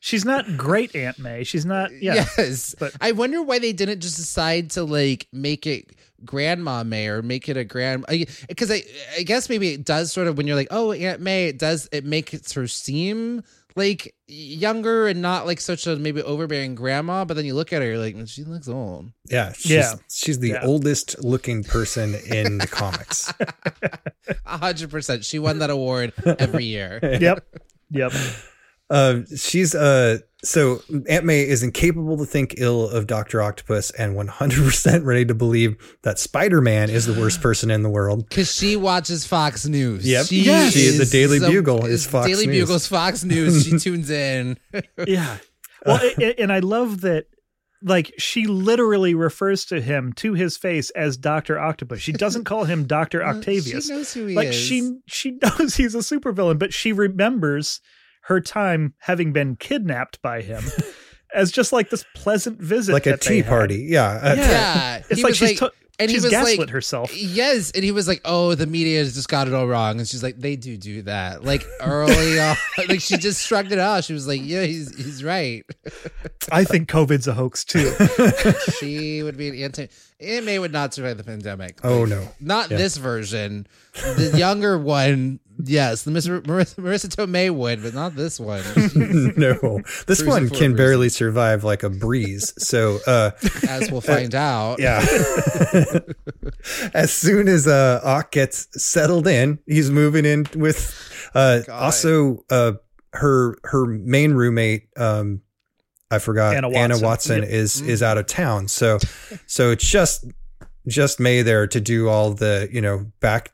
She's not great Aunt May. She's not, yeah. Yes, but- I wonder why they didn't just decide to like make it Grandma May or make it a grand because I, I guess maybe it does sort of when you're like oh Aunt May it does it makes her seem like younger and not like such a maybe overbearing grandma but then you look at her you're like she looks old Yeah, she's, Yeah. she's the Yeah. oldest looking person in the comics. a hundred percent she won that award every year Yep. Yep. Uh, she's uh, so Aunt May is incapable to think ill of Doctor Octopus and 100% ready to believe that Spider Man is the worst person in the world. because she watches Fox News Yep. she Yes. She- the Daily some- Bugle is Fox Daily News. Bugle's Fox News she tunes in Yeah. Well, a- a- and I love that like she literally refers to him to his face as Dr. Octopus. She doesn't call him Dr. Octavius. she knows who he like is she she knows he's a supervillain, but she remembers her time having been kidnapped by him as just like this pleasant visit Like a tea party. Yeah. Yeah. yeah It's he like was she's to- and he she's was gaslit like herself. Yes, and he was like, "Oh, the media has just got it all wrong," and she's like, "They do do that." Like early on, like she just shrugged it off. She was like, "Yeah, he's he's right." I think COVID's a hoax too. she would be an anti. Aunt May would not survive the pandemic. Oh, Like, no. not this version. The younger one, yes, the Miss Marisa, Marisa Tomei would, but not this one. no. This Cruising one can barely survive like a breeze. So, uh, As we'll find out. Yeah. as soon as uh Ock gets settled in, he's moving in with uh also uh her her main roommate um I forgot Anna Anna Watson. Watson Yep. is is out of town. So so it's just just May there to do all the, you know, back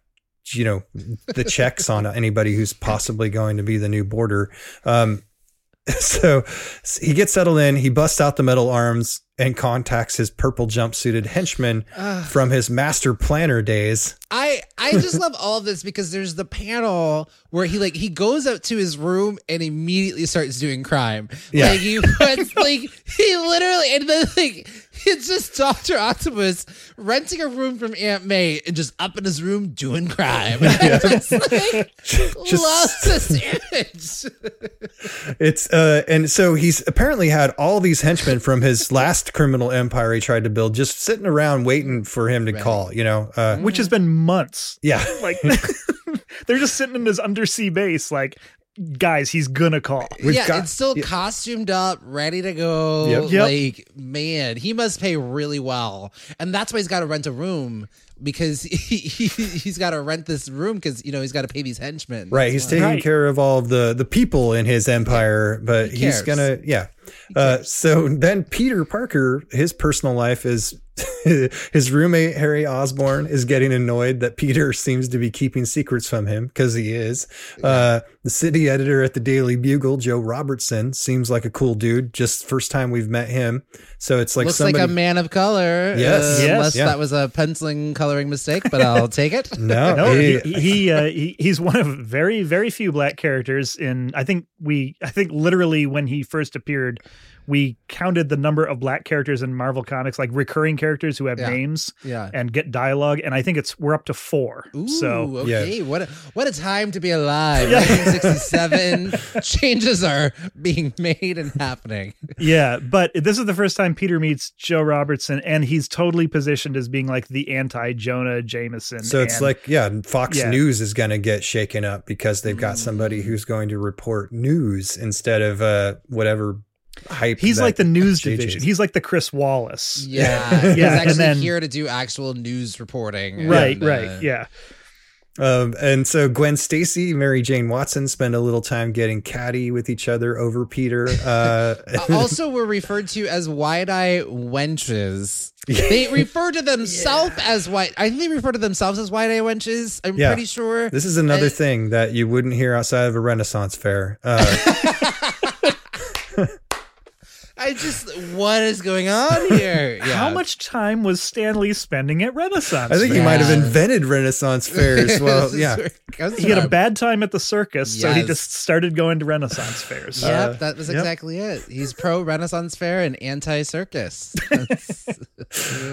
you know, the checks on anybody who's possibly going to be the new border. Um so he gets settled in, he busts out the metal arms and contacts his purple jumpsuited henchman from his master planner days. I I just love all of this because there's the panel where he like he goes up to his room and immediately starts doing crime. Yeah. Like he puts like he literally and then like it's just Doctor Octopus renting a room from Aunt May and just up in his room doing crime. I just like love this image. It's uh and so he's apparently had all these henchmen from his last criminal empire he tried to build just sitting around waiting for him to call, you know. Uh which has been months. yeah. Like they're just sitting in this undersea base, like, guys, he's gonna call. We've yeah, got- it's still yeah. costumed up, ready to go. Yep. Yep. Like, man, he must pay really well, and that's why he's got to rent a room because he, he he's got to rent this room because you know he's got to pay these henchmen. Right, he's That's why. taking Right. care of all of the the people in his empire, but He he's gonna yeah. Uh, so then Peter Parker, his personal life is his roommate Harry Osborn is getting annoyed that Peter seems to be keeping secrets from him because he is. Uh, the city editor at the Daily Bugle, Joe Robertson, seems like a cool dude. Just first time we've met him, so it's like Looks somebody. like a man of color. Yes. uh, Yes. Unless Yeah. that was a penciling coloring mistake, but I'll take it. no, No, he- he, he, uh, he he's one of very very few black characters in. I think we I think literally when he first appeared, we counted the number of black characters in Marvel comics, like recurring characters who have Yeah. names Yeah. and get dialogue, and I think it's we're up to four. Ooh, so okay. What a, what a time to be alive. Yeah. 1967. Changes are being made and happening. yeah, but this is the first time Peter meets Joe Robertson, and he's totally positioned as being like the anti Jonah Jameson. So it's and- like, yeah, Fox Yeah. News is going to get shaken up because they've got Mm. somebody who's going to report news instead of uh, whatever hype. he's that like the news JJ 's. division. He's like the Chris Wallace. Yeah. He's Yeah, and actually then- here to do actual news reporting. Right, and, uh, right, yeah. Um, and so Gwen Stacy, Mary Jane Watson spend a little time getting catty with each other over Peter. Uh, Uh, also were referred to as wide-eye wenches. They refer to themselves as white. I think they refer to themselves as wide-eye wenches. I'm Yeah. pretty sure. this is another I- thing that you wouldn't hear outside of a Renaissance fair. Uh, I just what is going on here? Yeah. How much time was Stan Lee spending at Renaissance? I think he might have invented Renaissance fairs. Well, yeah. he had a bad time at the circus, so he just started going to Renaissance fairs. Yep, Uh, that was yep. exactly it. He's pro Renaissance Fair and anti circus.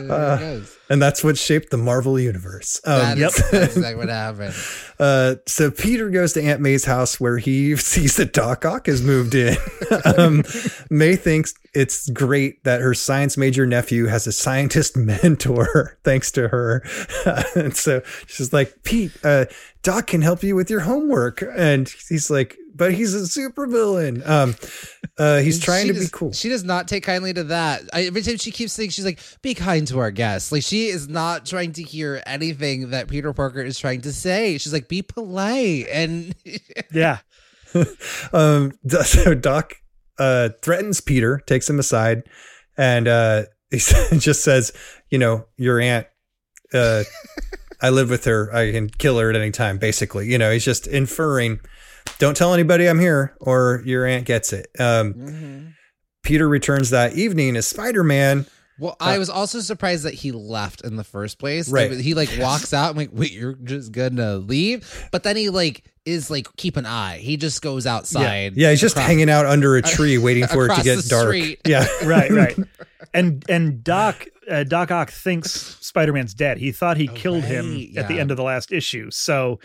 Uh, And that's what shaped the Marvel universe. Um, Yep. That's exactly what happened. Uh, so Peter goes to Aunt May's house where he sees that Doc Ock has moved in. um, May thinks it's great that her science major nephew has a scientist mentor, thanks to her. and so she's like, Pete, uh, Doc can help you with your homework. And he's like, but he's a supervillain. Um, uh, he's trying She to does- be cool. She does not take kindly to that. I, every time she keeps saying, she's like, be kind to our guests. Like, she is not trying to hear anything that Peter Parker is trying to say. She's like, be polite. And Yeah. um so doc uh threatens peter takes him aside and uh he just says you know your aunt uh i live with her i can kill her at any time basically you know he's just inferring don't tell anybody i'm here or your aunt gets it um peter returns that evening as spider-man Well, I was also surprised that he left in the first place. Right. Like, he like walks out. I'm like, wait, you're just gonna leave? But then he like is like, keep an eye. He just goes outside. yeah he's just hanging out under a tree waiting for it to get dark street. yeah Right, right. And and Doc uh, Doc Ock thinks Spider-Man's dead. He thought he killed him Oh, right, at the end of the last issue. So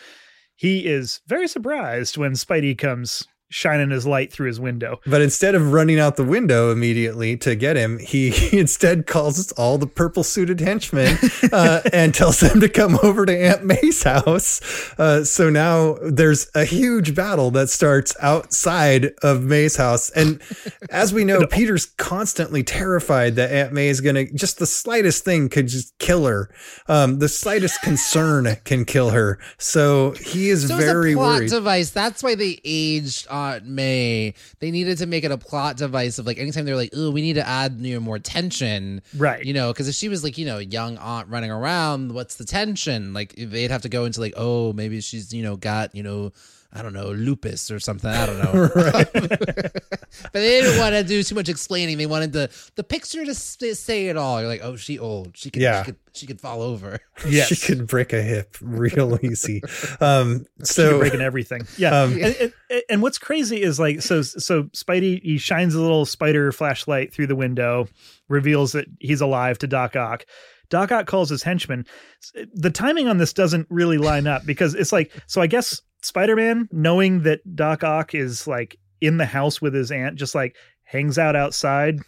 he is very surprised when Spidey comes shining his light through his window. But instead of running out the window immediately to get him, he, he instead calls all the purple suited henchmen uh, and tells them to come over to Aunt May's house. Uh, so now there's a huge battle that starts outside of May's house. And as we know, Peter's constantly terrified that Aunt May is going to just the slightest thing could just kill her. Um, the slightest concern can kill her. So he is So very a plot worried. device. That's why they aged Aunt May. They needed to make it a plot device of like anytime they're like, oh, we need to add you know more tension, Right. You know, because if she was like you know young aunt running around, what's the tension? Like they'd have to go into like, oh, maybe she's you know got you know. I don't know, lupus or something. I don't know. but they didn't want to do too much explaining. They wanted the the picture to say it all. You're like, oh, she old. She could, Yeah. she could, she could fall over. Yes. She could break a hip real easy. Um, You're so breaking everything. Yeah. Um, and, and, and what's crazy is like so so Spidey he shines a little spider flashlight through the window, reveals that he's alive to Doc Ock. Doc Ock calls his henchman. The timing on this doesn't really line up because it's like so I guess Spider-Man knowing that Doc Ock is like in the house with his aunt just like hangs out outside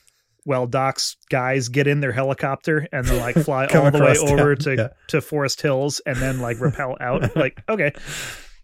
while Doc's guys get in their helicopter and then like fly all the way across over town, to yeah. to Forest Hills and then like rappel out like okay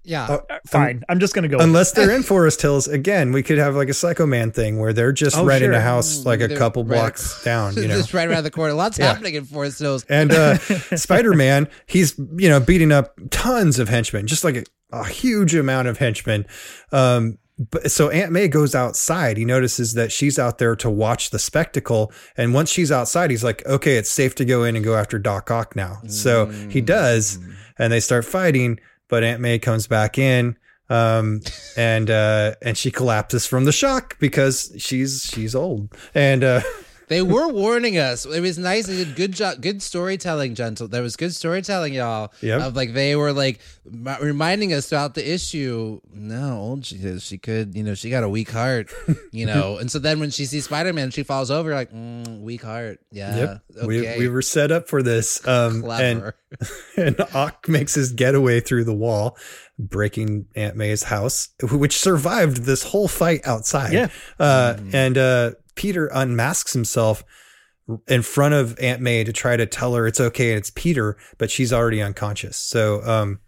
Yeah. uh, uh, fine. I'm just gonna go. unless they're in Forest Hills again, we could have like a Psycho Man thing where they're just Oh, renting sure. a house like a They're couple right blocks down, you know. just right around the corner. Lots Yeah. happening in Forest Hills. And uh, Spider Man, he's you know beating up tons of henchmen, just like a, huge amount of henchmen. Um, but so Aunt May goes outside. He notices that she's out there to watch the spectacle. And once she's outside, he's like, okay, it's safe to go in and go after Doc Ock now. So he does, and they start fighting. But Aunt May comes back in, um, and uh, and she collapses from the shock because she's she's old. And uh, They were warning us. It was nice. They did good job, good storytelling, gentle. There was good storytelling, y'all. Yep. Of like they were like reminding us throughout the issue. No, old she is. She could, you know, she got a weak heart, you know. and so then when she sees Spider Man, she falls over like mm, weak heart. Yeah. yep, Okay. we we were set up for this. Um, and clever. and Ock makes his getaway through the wall, breaking Aunt May's house, which survived this whole fight outside. Yeah. Uh, And uh, Peter unmasks himself in front of Aunt May to try to tell her it's okay and it's Peter, but she's already unconscious. So um,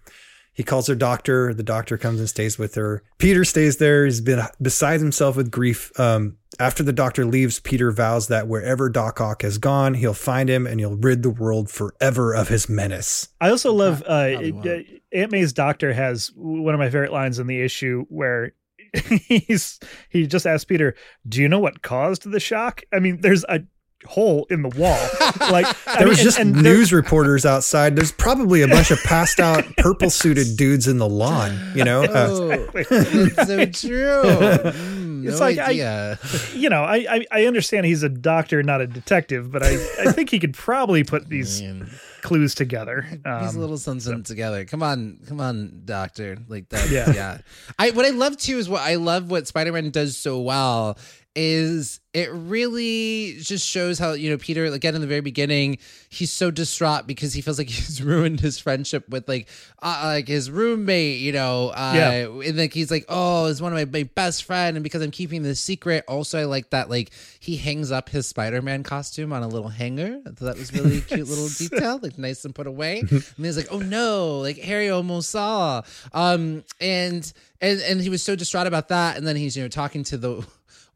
he calls her doctor. The doctor comes and stays with her. Peter stays there. He's been beside himself with grief. Um, after the doctor leaves, Peter vows that wherever Doc Ock has gone, he'll find him and he'll rid the world forever of his menace. I also love uh, probably won't. uh, Aunt May's doctor has one of my favorite lines in the issue where he's he just asked Peter, "Do you know what caused the shock?" I mean, there's a hole in the wall. Like I There mean, was and- just and there- news reporters outside. There's probably a bunch of passed out, purple suited dudes in the lawn. You know, uh, Oh, that's so true. Mm, It's no like I- you know, I, I I understand he's a doctor, not a detective, but I I think he could probably put these Man. Clues together. These Um, little something together. Come on, come on, doctor. Like that. Yeah. Yeah. I what I love too is what I love what Spider-Man does so well is it really just shows how you know Peter again in the very beginning he's so distraught because he feels like he's ruined his friendship with like uh, like his roommate you know uh Yeah. and like he's like oh it's one of my, my best friend and because I'm keeping this secret also I like that like he hangs up his Spider-Man costume on a little hanger. Thought that was really cute little detail like nice and put away. And he's like oh no like Harry almost saw. Um and and and he was so distraught about that and then he's you know talking to the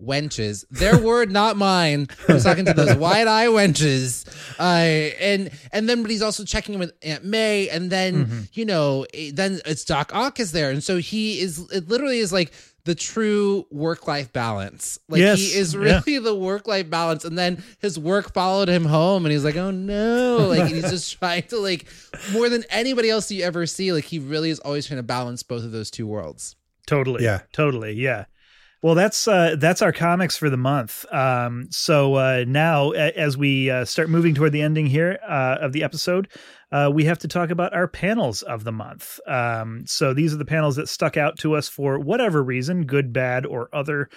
wenches. Their word, not mine. I was talking to those wide eye wenches. Uh, and and then but he's also checking in with Aunt May, and then Mm-hmm. you know, eh, then it's Doc Ock is there, and so he is. It literally is like the true work life balance. Like Yes, he is yeah. really the work life balance, and then his work followed him home, and he's like, oh no, like he's just trying to like more than anybody else you ever see. Like he really is always trying to balance both of those two worlds. Totally. Yeah. Totally. Yeah. Well, that's uh, that's our comics for the month. Um, so uh, now, as we uh, start moving toward the ending here uh, of the episode, uh, we have to talk about our panels of the month. Um, so these are the panels that stuck out to us for whatever reason, good, bad, or other.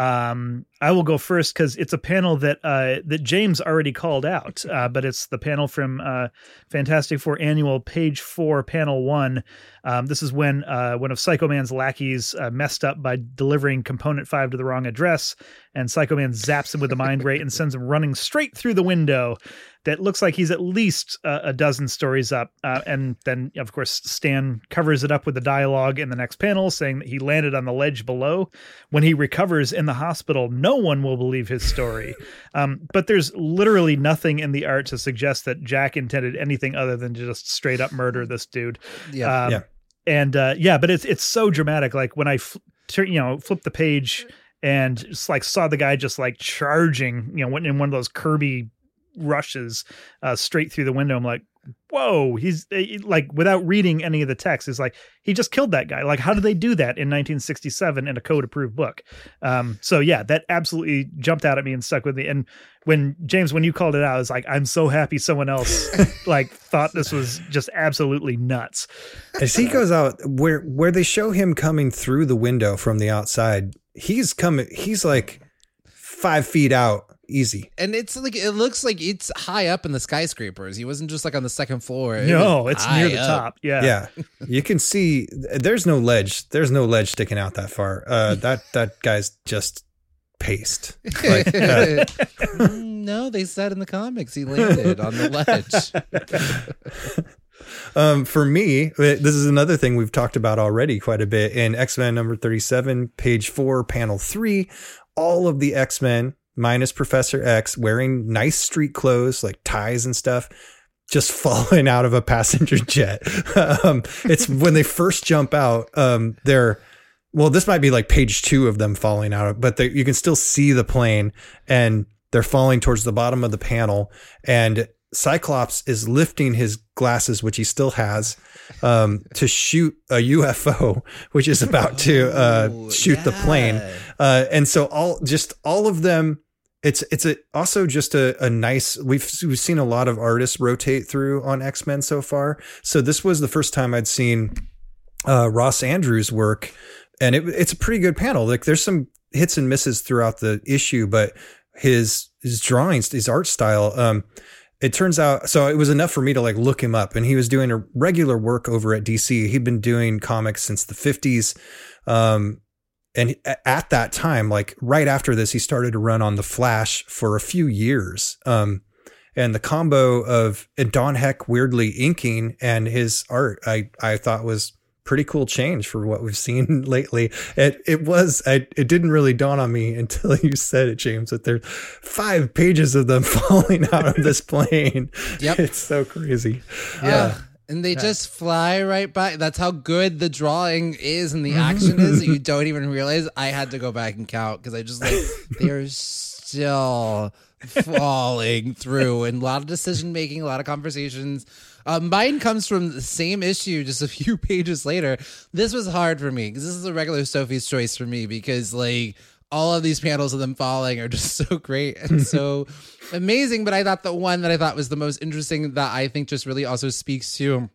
Um, I will go first because it's a panel that uh, that James already called out, uh, but it's the panel from uh, Fantastic Four Annual, page four, panel one. Um, this is when uh, one of Psycho Man's lackeys uh, messed up by delivering component five to the wrong address, and Psycho Man zaps him with the mind ray and sends him running straight through the window. That looks like he's at least uh, a dozen stories up, uh, and then of course Stan covers it up with the dialogue in the next panel, saying that he landed on the ledge below. When he recovers in the hospital, no one will believe his story. Um, but there's literally nothing in the art to suggest that Jack intended anything other than to just straight up murder this dude. Yeah. Um, Yeah. And uh, yeah, but it's it's so dramatic. Like when I fl- tur- you know flip the page and just like saw the guy just like charging, you know, in one of those Kirby rushes uh, straight through the window. I'm like, whoa, he's eh, like without reading any of the text, is like he just killed that guy. Like, how did they do that in 1967 in a code approved book? Um, so yeah, that absolutely jumped out at me and stuck with me. And when James, when you called it out, I was like, I'm so happy someone else like thought this was just absolutely nuts. as he goes out, where where they show him coming through the window from the outside, he's coming. He's like five feet out, easy. And it's like it looks like it's high up in the skyscrapers. He wasn't just like on the second floor. It No, it's near the up. top. Yeah. Yeah, you can see. There's no ledge. There's no ledge sticking out that far. Uh, that that guy's just paste. Like, uh, Mm, no, they said in the comics he landed on the ledge. Um, for me, uh, this is another thing we've talked about already quite a bit in X Men number 37, page four, panel three. All of the X Men, minus Professor X, wearing nice street clothes like ties and stuff, just falling out of a passenger jet. um, it's when they first jump out, um, they're well, this might be like page two of them falling out, but you can still see the plane and they're falling towards the bottom of the panel. And Cyclops is lifting his glasses, which he still has, um, to shoot a UFO, which is about to uh, shoot the plane. Uh, and so all just all of them. It's it's a, also just a, a nice. We've we've seen a lot of artists rotate through on X Men so far. So this was the first time I'd seen uh, Ross Andru's work, and it, it's a pretty good panel. Like there's some hits and misses throughout the issue, but his his drawings, his art style. Um, it turns out so it was enough for me to like look him up, and he was doing a regular work over at DC. He'd been doing comics since the 50s. Um, and at that time, like right after this, he started to run on the Flash for a few years. Um, and the combo of Don Heck weirdly inking and his art, I I thought was pretty cool change for what we've seen lately. It it was I, it didn't really dawn on me until you said it, James, that there's five pages of them falling out of this plane. Yep. it's so crazy. Yeah. Uh, and they just fly right by. That's how good the drawing is and the action is that you don't even realize. I had to go back and count because I just like they're still falling through and a lot of decision making, a lot of conversations. Uh, mine comes from the same issue, just a few pages later. This was hard for me because this is a regular Sophie's choice for me because like all of these panels of them falling are just so great and so amazing. But I thought the one that I thought was the most interesting that I think just really also speaks to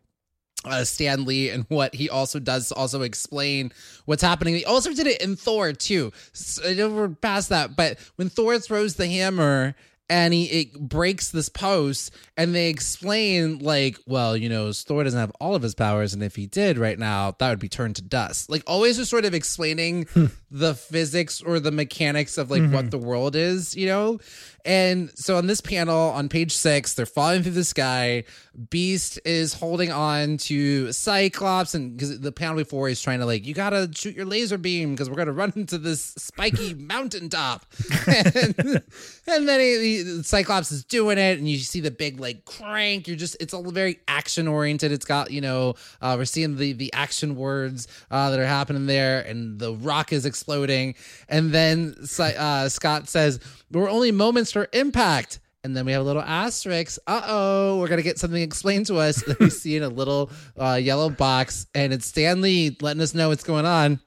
uh, Stan Lee and what he also does to also explain what's happening. He also did it in Thor too. So we're past that, but when Thor throws the hammer and he it breaks this post, and they explain like, well, you know, Thor doesn't have all of his powers, and if he did right now, that would be turned to dust. Like always, just sort of explaining hmm. the physics or the mechanics of like what mm-hmm. the world is, you know. And so on this panel on page six, they're falling through the sky. Beast is holding on to Cyclops, and because the panel before he's trying to like, you gotta shoot your laser beam because we're gonna run into this spiky mountaintop. and, and then he, he- Cyclops is doing it, and you see the big like crank. You're just, it's all very action oriented. It's got you know, uh, we're seeing the the action words uh, that are happening there, and the rock is exploding. And then uh, Scott says, "We're only moments for impact." And then we have a little asterisk. Uh oh, we're gonna get something explained to us that we see in a little uh, yellow box, and it's Stan Lee letting us know what's going on.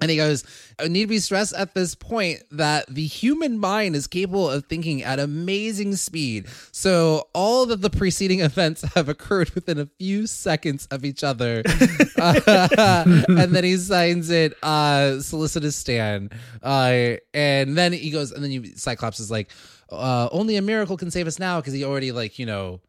And he goes, I need to be stressed at this point that the human mind is capable of thinking at amazing speed. So all of the preceding events have occurred within a few seconds of each other. Uh, and then he signs it, uh, solicitous Stan. Uh, and then he goes, and then you, Cyclops is like, uh, only a miracle can save us now because he already, like, you know,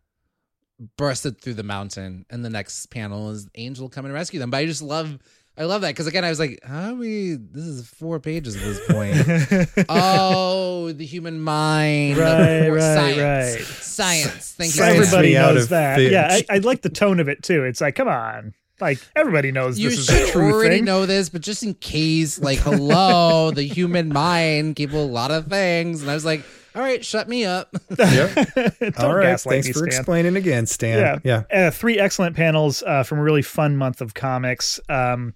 bursted through the mountain. And the next panel is Angel coming to rescue them. But I just love. I love that because again, I was like, "How are we? This is four pages at this point." oh, the human mind, Right, right, science, right. science. Thank you. Science everybody me out knows of that. Fitch. Yeah, I, I like the tone of it too. It's like, come on, like everybody knows You this is a should true already thing. know this, but just in case, like, hello, the human mind capable of a lot of things, and I was like, "All right, shut me up." Yep. All right. Thanks me, for Stan. explaining again, Stan. Yeah. Yeah. Uh, three excellent panels uh, from a really fun month of comics. Um,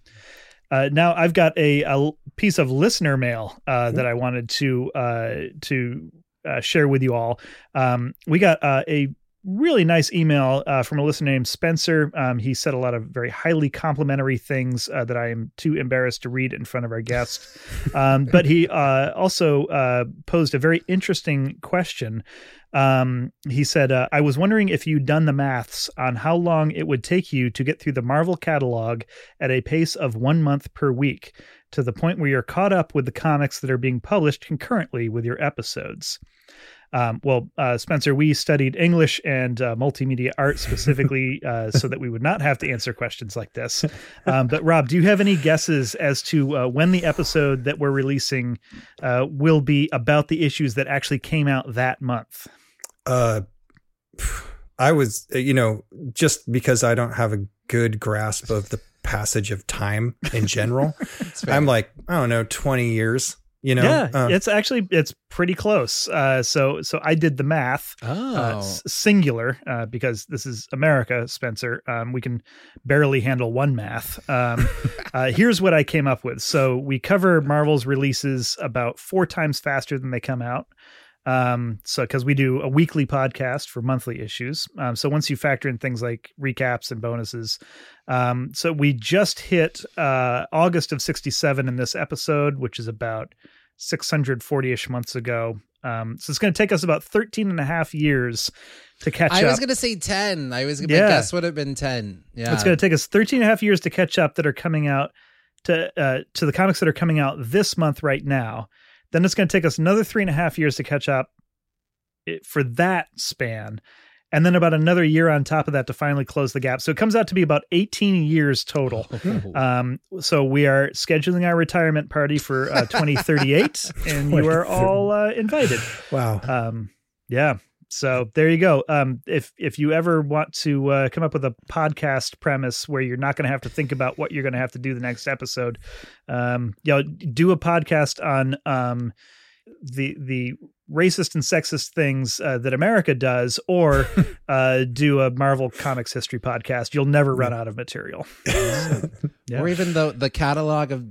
uh, now I've got a piece of listener mail uh, that I wanted to uh, to uh, share with you all. Um, we got uh, a really nice email uh, from a listener named Spencer. Um, he said a lot of very highly complimentary things uh, that I am too embarrassed to read in front of our guest. Um, but he uh, also uh, posed a very interesting question. Um, he said, uh, I was wondering if you'd done the maths on how long it would take you to get through the Marvel catalog at a pace of one month per week to the point where you're caught up with the comics that are being published concurrently with your episodes. Um, well, uh, Spencer, we studied English and uh, multimedia art specifically uh, so that we would not have to answer questions like this. Um, but Rob, do you have any guesses as to uh, when the episode that we're releasing uh, will be about the issues that actually came out that month? Uh, I was, uh, you know, just because I don't have a good grasp of the passage of time in general, I'm like, I don't know, 20 years You know, yeah, Uh, it's actually it's pretty close. Uh, so so I did the math. Oh, Uh, s- singular uh, because this is America, Spencer. Um, we can barely handle one math. Um, uh, here's what I came up with. So we cover Marvel's releases about four times faster than they come out. Um, so because we do a weekly podcast for monthly issues. Um, so once you factor in things like recaps and bonuses, um, so we just hit uh, August of '67 in this episode, which is about 640ish months ago. Um, so it's going to take us about 13 and a half years to catch I up. I was gonna say ten. I was gonna Yeah. my guess would have been ten. Yeah, It's going to take us 13 and a half years to catch up that are coming out to uh, to the comics that are coming out this month right now. Then it's going to take us another three and a half years to catch up for that span. And then about another year on top of that to finally close the gap. So it comes out to be about 18 years total. Um, so we are scheduling our retirement party for uh, 2038, and you are all uh, invited. wow. Um, yeah. So there you go. Um, if if you ever want to uh, come up with a podcast premise where you're not going to have to think about what you're going to have to do the next episode, um, you know, do a podcast on um, the the racist and sexist things uh, that America does, or uh, do a Marvel Comics history podcast. You'll never run out of material. Yeah. or even the the catalog of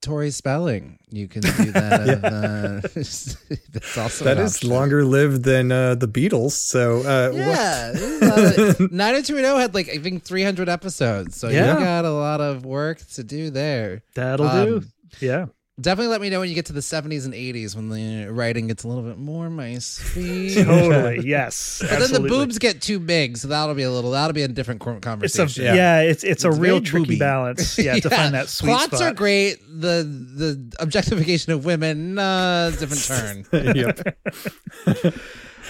Tori Spelling. You can do that. uh, that's also That is option. longer lived than uh, the Beatles. So uh, Yeah, lot of- 90210 had like I think 300 episodes, so Yeah. you got a lot of work to do there. That'll do. Um, Yeah. Definitely let me know when you get to the 70s and 80s when the writing gets a little bit more my speed. Totally. Yes. But then the boobs get too big, so that'll be a little. That'll be a different co- It's conversation. a yeah. it's it's a real tricky booby. balance. Yeah, to find that sweet Plots spot. Plots are great. The the objectification of women, uh, different turn. yep.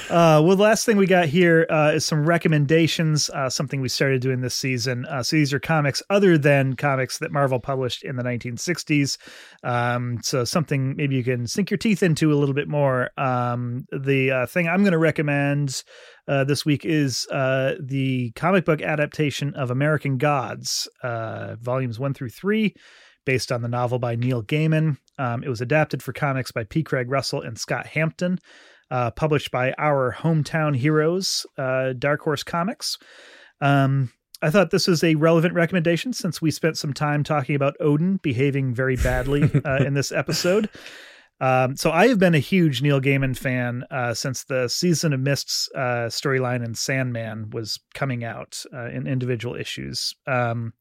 Uh, well, the last thing we got here uh, is some recommendations. Uh, something we started doing this season. Uh, so these are comics other than comics that Marvel published in the 1960s. Um, so something maybe you can sink your teeth into a little bit more. Um, the uh, thing I'm going to recommend uh, this week is uh, the comic book adaptation of American Gods, uh, volumes one through three, based on the novel by Neil Gaiman. Um, it was adapted for comics by P. Craig Russell and Scott Hampton uh, published by our hometown heroes, uh, Dark Horse Comics. Um, I thought this was a relevant recommendation since we spent some time talking about Odin behaving very badly uh, in this episode. Um, so I have been a huge Neil Gaiman fan uh, since the Season of Mists uh, storyline in Sandman was coming out uh, in individual issues. Um,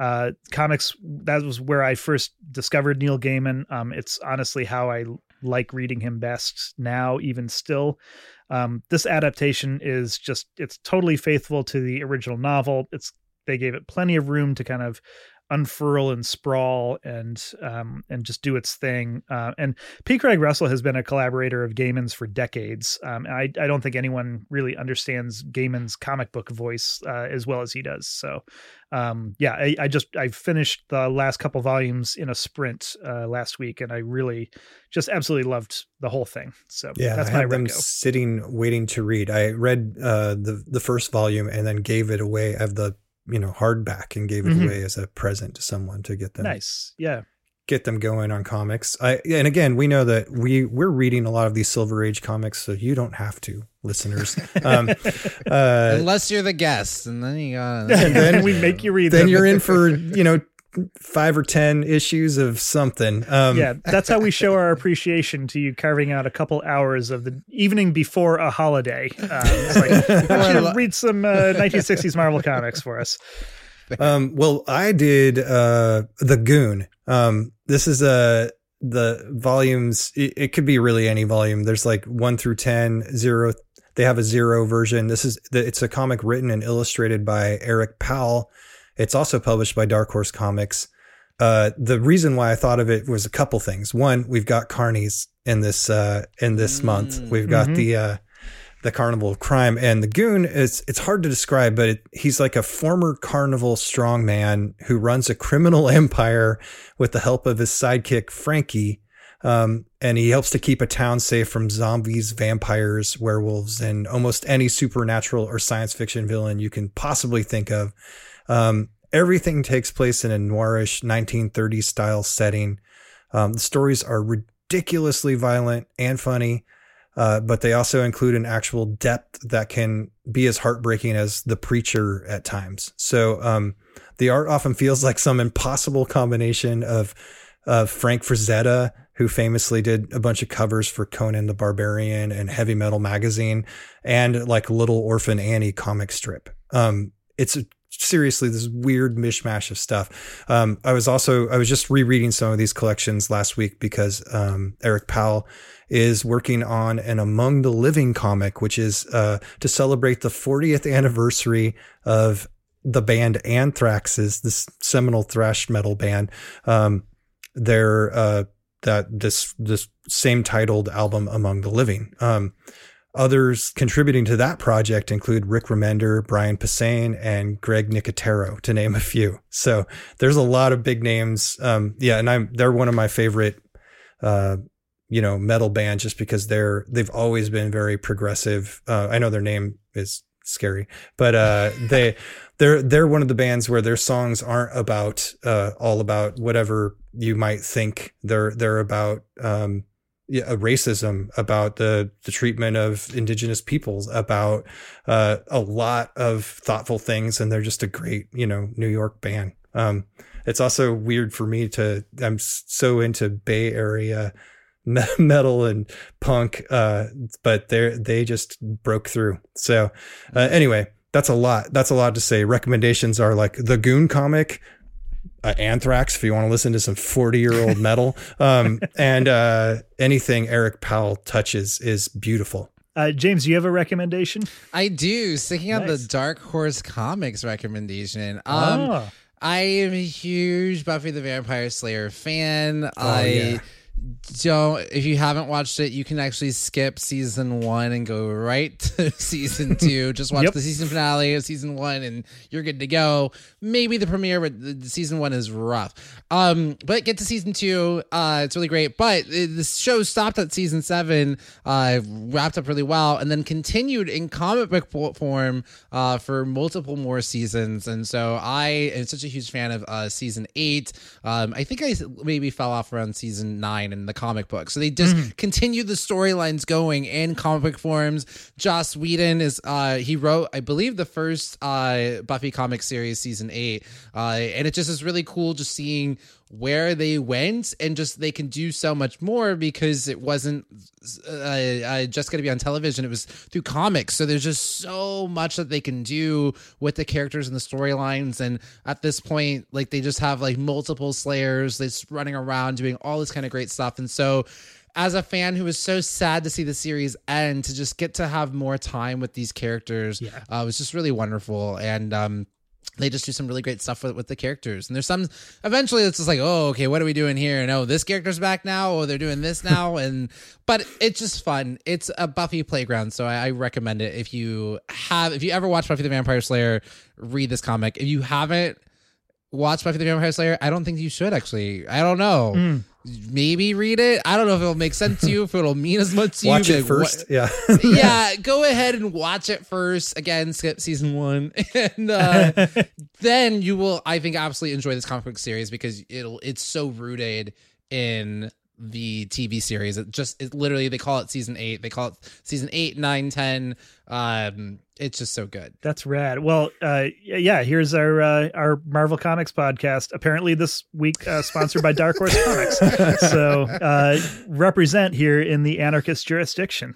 uh, comics that was where I first discovered Neil Gaiman. Um, it's honestly how I like reading him best now, even still. Um, this adaptation is just it's totally faithful to the original novel. It's they gave it plenty of room to kind of unfurl and sprawl and um, and just do its thing. Uh, and P. Craig Russell has been a collaborator of Gaiman's for decades. Um, I, I don't think anyone really understands Gaiman's comic book voice uh, as well as he does. So, um, yeah, I, I just I finished the last couple volumes in a sprint uh, last week, and I really just absolutely loved the whole thing. So Yeah, that's I my them sitting waiting to read. I read uh, the the first volume and then gave it away. I have the you know hardback and gave it Mhm. away as a present to someone to get them Nice, yeah. get them going on comics. I and again we know that we we're reading a lot of these Silver Age comics, so you don't have to, listeners. Um, uh, Unless you're the guest, and then you got. And then- we make you read then them. you're in for you know five or ten issues of something. Um, yeah, that's how we show our appreciation to you carving out a couple hours of the evening before a holiday. Um, it's like, read some uh, 1960s Marvel comics for us. Um, well, I did uh, the Goon. Um, this is a the volumes. It, it could be really any volume. There's like one through 10, zero. They have a zero version. This is the, it's a comic written and illustrated by Eric Powell. It's also published by Dark Horse Comics. Uh, the reason why I thought of it was a couple things. One, we've got Carnies in this uh, in this month. We've got Mhm. the uh, the Carnival of Crime and the Goon. is it's hard to describe, but it, he's like a former carnival strongman who runs a criminal empire with the help of his sidekick Frankie. Um, and he helps to keep a town safe from zombies, vampires, werewolves, and almost any supernatural or science fiction villain you can possibly think of. Um, everything takes place in a noirish 1930s style setting. Um, the stories are ridiculously violent and funny, uh, but they also include an actual depth that can be as heartbreaking as The Preacher at times. So um, the art often feels like some impossible combination of Frank Frazetta, who famously did a bunch of covers for Conan the Barbarian and Heavy Metal Magazine, and like Little Orphan Annie comic strip. Um, it's a, seriously this weird mishmash of stuff. Um, I was also I was just rereading some of these collections last week because um, Eric Powell is working on an Among the Living comic, which is uh, to celebrate the 40th anniversary of the band Anthrax's this seminal thrash metal band. Um, their uh, that this this same titled album Among the Living. Um, others contributing to that project include Rick Remender, Brian Posehn, and Greg Nicotero, to name a few. So there's a lot of big names. Um, yeah, and I'm they're one of my favorite. Uh, you know, metal bands just because they're they've always been very progressive. Uh, I know their name is scary, but uh, they they're they're one of the bands where their songs aren't about uh, all about whatever you might think. They're they're about um, yeah, racism, about the the treatment of indigenous peoples, about uh, a lot of thoughtful things, and they're just a great you know New York band. Um, it's also weird for me to I'm so into Bay Area metal and punk, uh, but they they just broke through. So uh, anyway, that's a lot. That's a lot to say. Recommendations are like the Goon comic, uh, Anthrax, if you want to listen to some 40 year old metal, um, and uh, anything Eric Powell touches is beautiful. Uh, James, do you have a recommendation? I do. Sticking on the Dark Horse Comics recommendation. Um, Ah. I am a huge Buffy the Vampire Slayer fan. I yeah. Don't. If you haven't watched it, you can actually skip season one and go right to season two. Just watch Yep. the season finale of season one, and you're good to go. Maybe the premiere, but season one is rough. Um, but get to season two. Uh, it's really great. But the show stopped at season seven. Uh, wrapped up really well, and then continued in comic book form uh, for multiple more seasons. And so I am such a huge fan of uh, season eight. Um, I think I maybe fell off around season nine in the comic book. So they just continue the storylines going in comic book forms. Joss Whedon is uh, he wrote, I believe, the first uh, Buffy comic series, season eight, uh, and it just is really cool just seeing where they went and just they can do so much more because it wasn't uh, uh, just going to be on television it was through comics. So there's just so much that they can do with the characters and the storylines. And at this point like they just have like multiple slayers just running around doing all this kind of great stuff. And so as a fan who was so sad to see the series end to just get to have more time with these characters Yeah. uh, was just really wonderful. And um they just do some really great stuff with, with the characters. And there's some eventually it's just like, oh, okay, what are we doing here? And oh, this character's back now. Oh, they're doing this now. and but it's just fun. It's a Buffy playground, so I, I recommend it. If you have, if you ever watched Buffy the Vampire Slayer, read this comic. If you haven't watched Buffy the Vampire Slayer, I don't think you should actually. I don't know. Hmm. Maybe read it. I don't know if it'll make sense to you, if it'll mean as much to Watch you. it but what- first. Yeah. yeah, go ahead and watch it first. Again, skip season one, and uh, then you will, I think, absolutely enjoy this comic book series because it'll it's so rooted in the TV series. It just it literally they call it season eight. They call it season eight, nine, ten. Um, it's just so good. That's rad. Well, uh, yeah. Here's our uh, our Marvel Comics podcast. Apparently, this week uh, sponsored by Dark Horse Comics. So uh, represent here in the anarchist jurisdiction.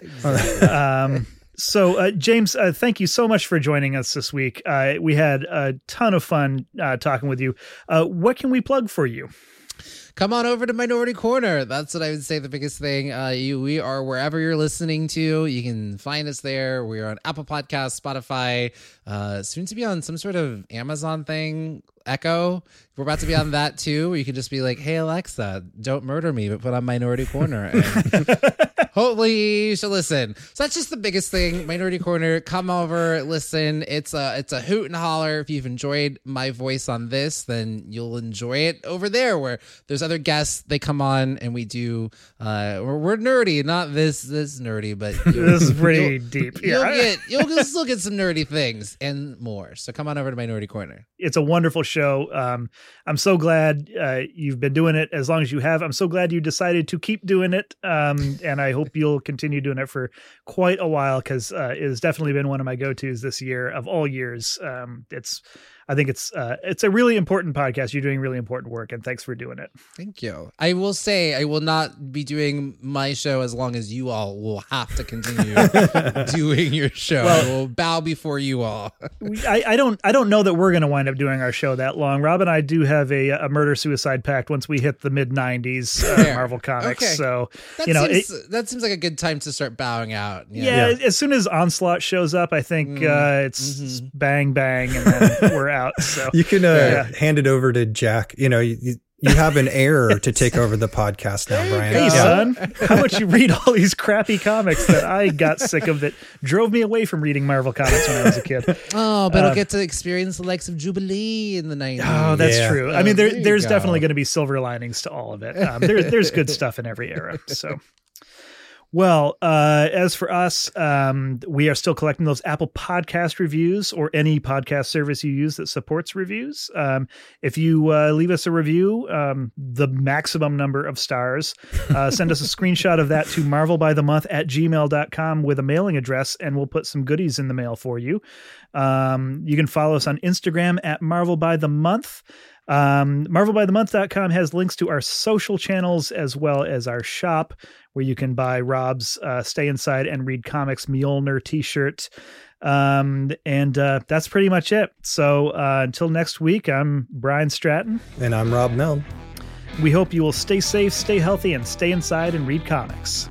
Um, so, uh, James, uh, thank you so much for joining us this week. Uh, we had a ton of fun uh, talking with you. Uh, what can we plug for you? Come on over to Minority Corner. That's what I would say the biggest thing. Uh, you, we are wherever you're listening to. You can find us there. We're on Apple Podcasts, Spotify, uh, soon to be on some sort of Amazon thing, Echo. We're about to be on that too. Where you can just be like, "Hey Alexa, don't murder me, but put on Minority Corner." Hopefully you should listen. So that's just the biggest thing. Minority Corner, come over, listen. It's a it's a hoot and holler. If you've enjoyed my voice on this, then you'll enjoy it over there where there's other guests. They come on and we do. Uh, we're, we're nerdy, not this this nerdy, but This is pretty deep. You'll get you'll still get some nerdy things and more. So come on over to Minority Corner. it's a wonderful show. Show. Um, I'm so glad uh, you've been doing it as long as you have. I'm so glad you decided to keep doing it, um, and I hope you'll continue doing it for quite a while because uh, it has definitely been one of my go tos this year of all years. Um, it's I think it's uh, it's a really important podcast. You're doing really important work, and thanks for doing it. Thank you. I will say I will not be doing my show as long as you all will have to continue doing your show. I will bow before you all. We- I, I don't I don't know that we're going to wind up doing our show that long. Rob and I do have a, a murder suicide pact once we hit the mid 90s uh, Marvel comics. Okay. So That you know, seems, that seems like a good time to start bowing out. yeah, Yeah. as soon as Onslaught shows up, I think Mm, uh, it's mhm. bang bang, and then we're out. So You can uh, Yeah. hand it over to Jack. You know, you, you- you have an heir to take over the podcast now, Brian. Hey, Yeah. son, how about you read all these crappy comics that I got sick of that drove me away from reading Marvel comics when I was a kid? Oh, but Uh, I'll get to experience the likes of Jubilee in the 90s. Oh, that's Yeah. true. I Oh, mean, there, there there's go. definitely going to be silver linings to all of it. Um, there, there's good stuff in every era. So, well, uh, as for us, um, we are still collecting those Apple Podcast reviews or any podcast service you use that supports reviews. Um, if you uh, leave us a review, um, the maximum number of stars, uh, send us a screenshot of that to marvelbythemonth at gmail.com with a mailing address, and we'll put some goodies in the mail for you. Um, you can follow us on Instagram at Marvel by the Month. Um, MarvelByTheMonth.com has links to our social channels as well as our shop, where you can buy Rob's uh, Stay Inside and Read Comics Mjolnir t shirt. Um, and uh, that's pretty much it. So uh, until next week, I'm Brian Stratton. And I'm Rob Milne. We hope you will stay safe, stay healthy, and stay inside and read comics.